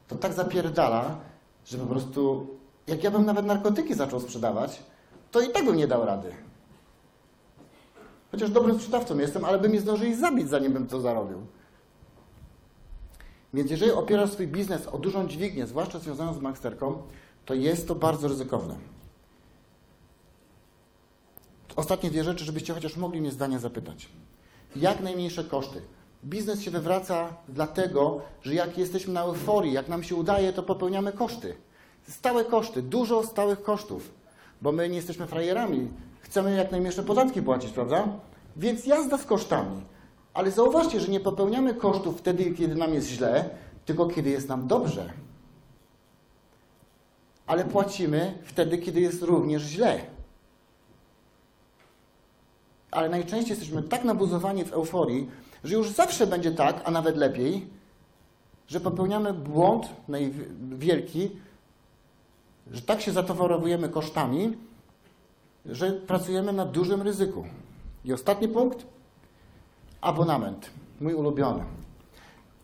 To tak zapierdala, że po prostu, jak ja bym nawet narkotyki zaczął sprzedawać, to i tak bym nie dał rady. Chociaż dobrym sprzedawcą jestem, ale by mnie zdążyli zabić, zanim bym to zarobił. Więc jeżeli opierasz swój biznes o dużą dźwignię, zwłaszcza związaną z maksterką, to jest to bardzo ryzykowne. Ostatnie dwie rzeczy, żebyście chociaż mogli mnie zdania zapytać. Jak najmniejsze koszty. Biznes się wywraca dlatego, że jak jesteśmy na euforii, jak nam się udaje, to popełniamy koszty. Stałe koszty, dużo stałych kosztów, bo my nie jesteśmy frajerami. Chcemy jak najmniejsze podatki płacić, prawda? Więc jazda z kosztami. Ale zauważcie, że nie popełniamy kosztów wtedy, kiedy nam jest źle, tylko kiedy jest nam dobrze. Ale płacimy wtedy, kiedy jest również źle. Ale najczęściej jesteśmy tak nabuzowani w euforii, że już zawsze będzie tak, a nawet lepiej, że popełniamy błąd wielki, że tak się zatowarowujemy kosztami, że pracujemy na dużym ryzyku. I ostatni punkt. Abonament. Mój ulubiony.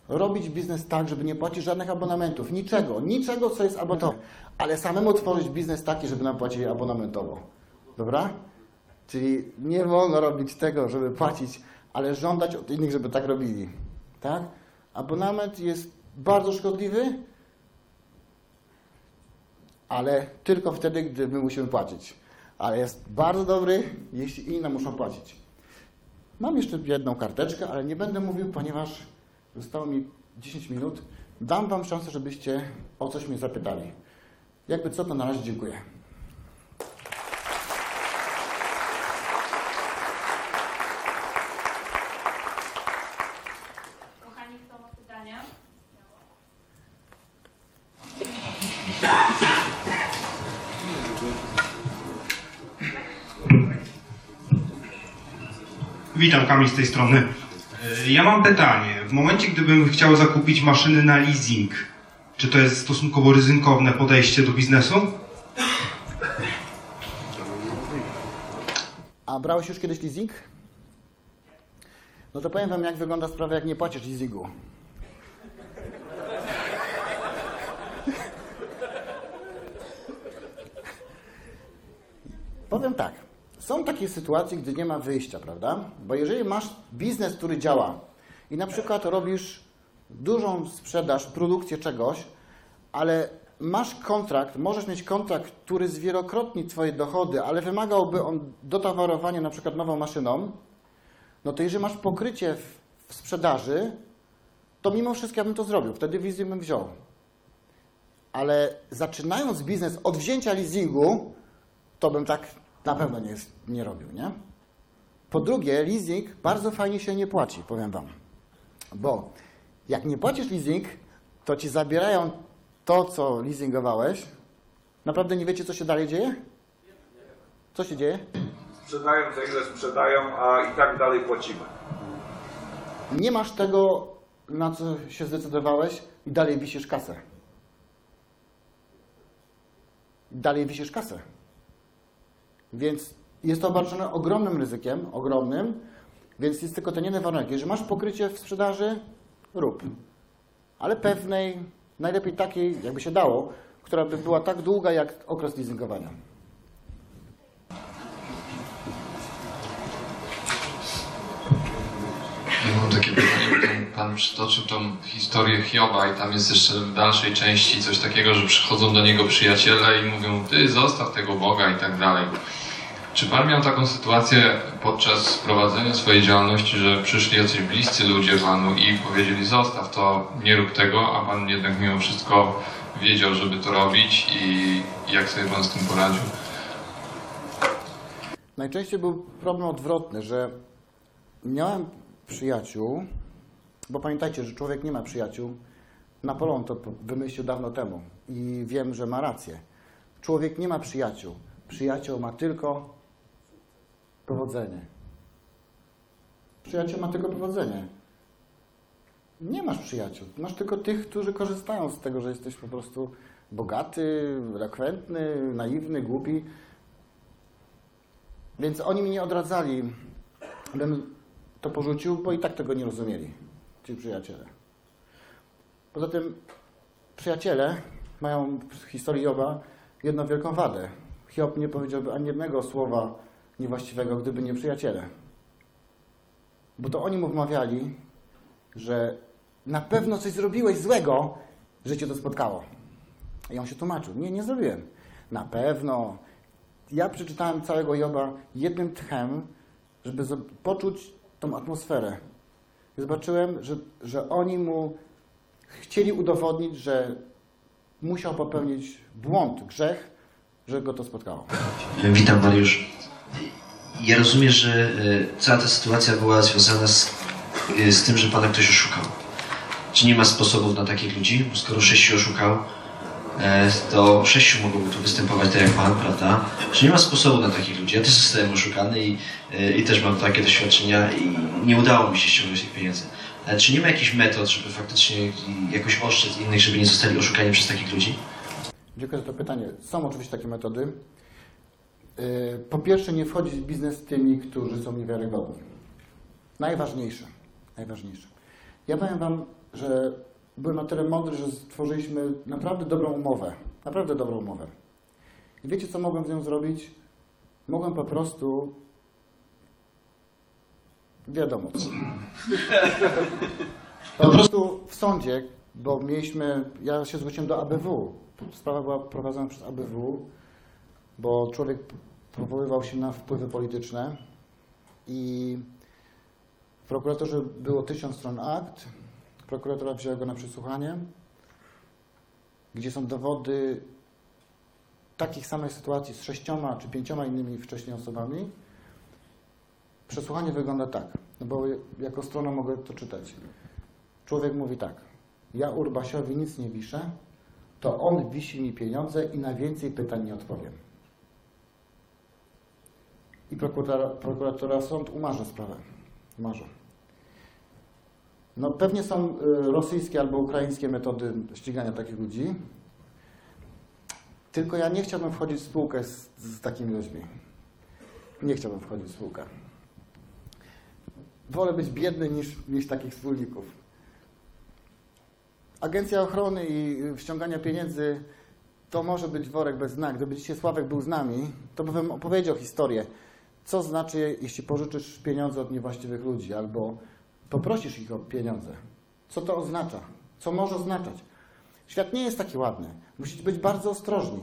Robić biznes tak, żeby nie płacić żadnych abonamentów. Niczego. Niczego, co jest abonamentowe. Ale samemu tworzyć biznes taki, żeby nam płacili abonamentowo. Dobra? Czyli nie wolno robić tego, żeby płacić, ale żądać od innych, żeby tak robili. Tak? Abonament jest bardzo szkodliwy, ale tylko wtedy, gdy my musimy płacić. Ale jest bardzo dobry, jeśli inni nam muszą płacić. Mam jeszcze jedną karteczkę, ale nie będę mówił, ponieważ zostało mi 10 minut. Dam Wam szansę, żebyście o coś mnie zapytali. Jakby co, to na razie dziękuję. Kochani, kto ma pytania? Witam, Kamil z tej strony. E, Ja mam pytanie. W momencie, gdybym chciał zakupić maszyny na leasing, czy to jest stosunkowo ryzykowne podejście do biznesu? A brałeś już kiedyś leasing? No to powiem Wam, jak wygląda sprawa, jak nie płacisz leasingu. Powiem tak. Są takie sytuacje, gdy nie ma wyjścia, prawda? Bo jeżeli masz biznes, który działa i na przykład robisz dużą sprzedaż, produkcję czegoś, ale masz kontrakt, możesz mieć kontrakt, który zwielokrotni Twoje dochody, ale wymagałby on dotowarowania na przykład nową maszyną, no to jeżeli masz pokrycie w, w sprzedaży, to mimo wszystko ja bym to zrobił. Wtedy wizję bym wziął. Ale zaczynając biznes od wzięcia leasingu, to bym tak na pewno nie, nie robił, nie? Po drugie, leasing bardzo fajnie się nie płaci, powiem Wam. Bo Jak nie płacisz leasing, to ci zabierają to, co leasingowałeś. Naprawdę nie wiecie, co się dalej dzieje? Co się dzieje? Sprzedają za ile sprzedają, a i tak dalej płacimy. Nie masz tego, na co się zdecydowałeś i dalej wisisz kasę. Dalej wisisz kasę. Więc jest to obarczone ogromnym ryzykiem, ogromnym, więc jest tylko ten jeden warunek. Jeżeli masz pokrycie w sprzedaży, rób. Ale pewnej, najlepiej takiej, jakby się dało, która by była tak długa jak okres leasingowania. Mam takie pytanie, Pan przytoczył tą historię Hioba i tam jest jeszcze w dalszej części coś takiego, że przychodzą do niego przyjaciele i mówią, ty zostaw tego Boga i tak dalej. Czy Pan miał taką sytuację podczas prowadzenia swojej działalności, że przyszli jacyś bliscy ludzie Panu i powiedzieli zostaw to, nie rób tego, a Pan jednak mimo wszystko wiedział, żeby to robić i jak sobie Pan z tym poradził? Najczęściej był problem odwrotny, że miałem przyjaciół, bo pamiętajcie, że człowiek nie ma przyjaciół. Napoleon to wymyślił dawno temu i wiem, że ma rację. Człowiek nie ma przyjaciół. Przyjaciół ma tylko powodzenie. Przyjaciół ma tylko powodzenie. Nie masz przyjaciół. Masz tylko tych, którzy korzystają z tego, że jesteś po prostu bogaty, elokwentny, naiwny, głupi. Więc oni mi nie odradzali, bym to porzucił, bo i tak tego nie rozumieli, ci przyjaciele. Poza tym przyjaciele mają w historii Joba jedną wielką wadę. Hiob nie powiedziałby ani jednego słowa niewłaściwego, gdyby nie przyjaciele. Bo to oni mu wmawiali, że na pewno coś zrobiłeś złego, że cię to spotkało. I on się tłumaczył. Nie, nie zrobiłem. Na pewno. Ja przeczytałem całego Joba jednym tchem, żeby poczuć tą atmosferę. Zobaczyłem, że, że oni mu chcieli udowodnić, że musiał popełnić błąd, grzech, że go to spotkało. Witam Mariusz. Ja rozumiem, że e, cała ta sytuacja była związana z, e, z tym, że Pana ktoś oszukał. Czy nie ma sposobów na takich ludzi? Bo skoro sześciu oszukał, to sześciu mogłoby tu występować tak jak Pan, prawda? Czy nie ma sposobu na takich ludzi? Ja też zostałem oszukany i, e, i też mam takie doświadczenia i nie udało mi się ściągnąć tych pieniędzy. Ale czy nie ma jakichś metod, żeby faktycznie jakoś ostrzec innych, żeby nie zostali oszukani przez takich ludzi? Dziękuję za to pytanie. Są oczywiście takie metody. Yy, Po pierwsze, nie wchodzić w biznes z tymi, którzy są niewiarygodni. Najważniejsze. Najważniejsze. Ja powiem Wam, że byłem na tyle mądry, że stworzyliśmy naprawdę dobrą umowę. Naprawdę dobrą umowę. I wiecie, co mogłem z nią zrobić? Mogłem po prostu... Wiadomo co. Po prostu w sądzie, bo mieliśmy, ja się zwróciłem do ABW. Sprawa była prowadzona przez ABW, bo człowiek powoływał się na wpływy polityczne i w prokuratorze było tysiąc stron akt. Prokuratora wzięła go na przesłuchanie, gdzie są dowody takich samych sytuacji z sześcioma czy pięcioma innymi wcześniej osobami. Przesłuchanie wygląda tak, no bo jako strona mogę to czytać. Człowiek mówi tak, ja Urbasiowi nic nie wiszę, to on wisi mi pieniądze i na więcej pytań nie odpowiem. I prokuratora, prokuratora sąd umarza sprawę. Umarza. No pewnie są y, rosyjskie albo ukraińskie metody ścigania takich ludzi. Tylko ja nie chciałbym wchodzić w spółkę z, z takimi ludźmi. Nie chciałbym wchodzić w spółkę. Wolę być biedny niż mieć takich wspólników. Agencja ochrony i ściągania pieniędzy to może być worek bez dna. Gdyby dzisiaj Sławek był z nami, to bym opowiedział historię, co znaczy, jeśli pożyczysz pieniądze od niewłaściwych ludzi albo poprosisz ich o pieniądze. Co to oznacza? Co może oznaczać? Świat nie jest taki ładny. Musicie być bardzo ostrożni.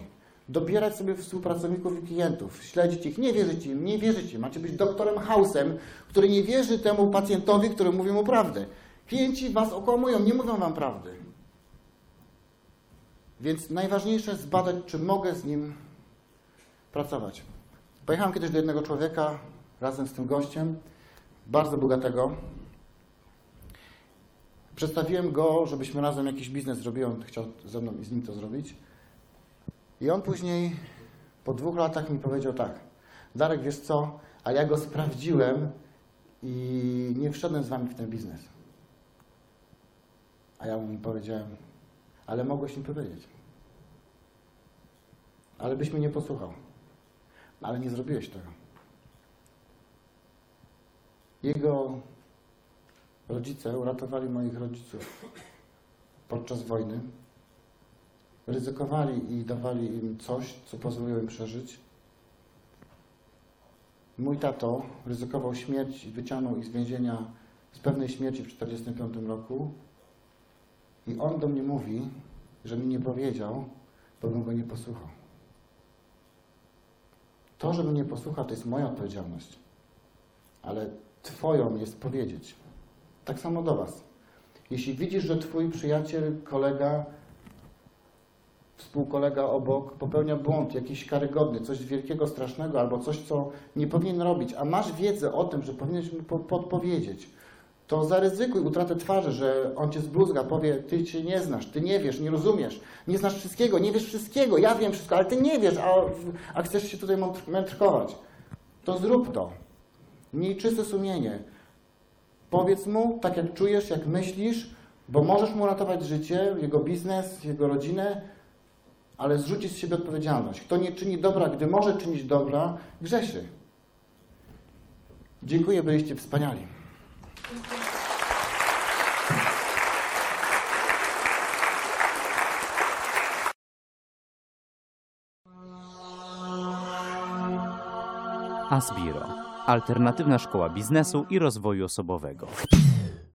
Dobierać sobie współpracowników i klientów, śledzić ich, nie wierzyć im, nie wierzyć im. Macie być doktorem Hausem, który nie wierzy temu pacjentowi, który mówi mu prawdę. Klienci was okłamują, nie mówią wam prawdy. Więc najważniejsze jest zbadać, czy mogę z nim pracować. Pojechałem kiedyś do jednego człowieka razem z tym gościem, bardzo bogatego. Przedstawiłem go, żebyśmy razem jakiś biznes zrobili, on chciał ze mną i z nim to zrobić. I on później, po dwóch latach mi powiedział tak, Darek, wiesz co, a ja go sprawdziłem i nie wszedłem z wami w ten biznes. A ja mu powiedziałem, ale mogłeś mi powiedzieć. Ale byś mnie nie posłuchał. Ale nie zrobiłeś tego. Jego rodzice uratowali moich rodziców podczas wojny. Ryzykowali i dawali im coś, co pozwoliło im przeżyć. Mój tato ryzykował śmierć i wyciągnął ich z więzienia z pewnej śmierci w 1945 roku. I on do mnie mówi, że mi nie powiedział, bo bym go nie posłuchał. To, że mnie nie posłucha, to jest moja odpowiedzialność. Ale twoją jest powiedzieć. Tak samo do was. Jeśli widzisz, że twój przyjaciel, kolega, współkolega obok popełnia błąd jakiś karygodny, coś wielkiego, strasznego, albo coś, co nie powinien robić, a masz wiedzę o tym, że powinieneś mu po- podpowiedzieć, to zaryzykuj utratę twarzy, że on cię zbluzga, powie, ty się nie znasz, ty nie wiesz, nie rozumiesz, nie znasz wszystkiego, nie wiesz wszystkiego, ja wiem wszystko, ale ty nie wiesz, a, a chcesz się tutaj mędrkować. To zrób to. Miej czyste sumienie. Powiedz mu tak, jak czujesz, jak myślisz, bo możesz mu uratować życie, jego biznes, jego rodzinę, ale zrzucić z siebie odpowiedzialność. Kto nie czyni dobra, gdy może czynić dobra, grzeszy. Dziękuję, byliście wspaniali. Asbiro. Alternatywna szkoła biznesu i rozwoju osobowego.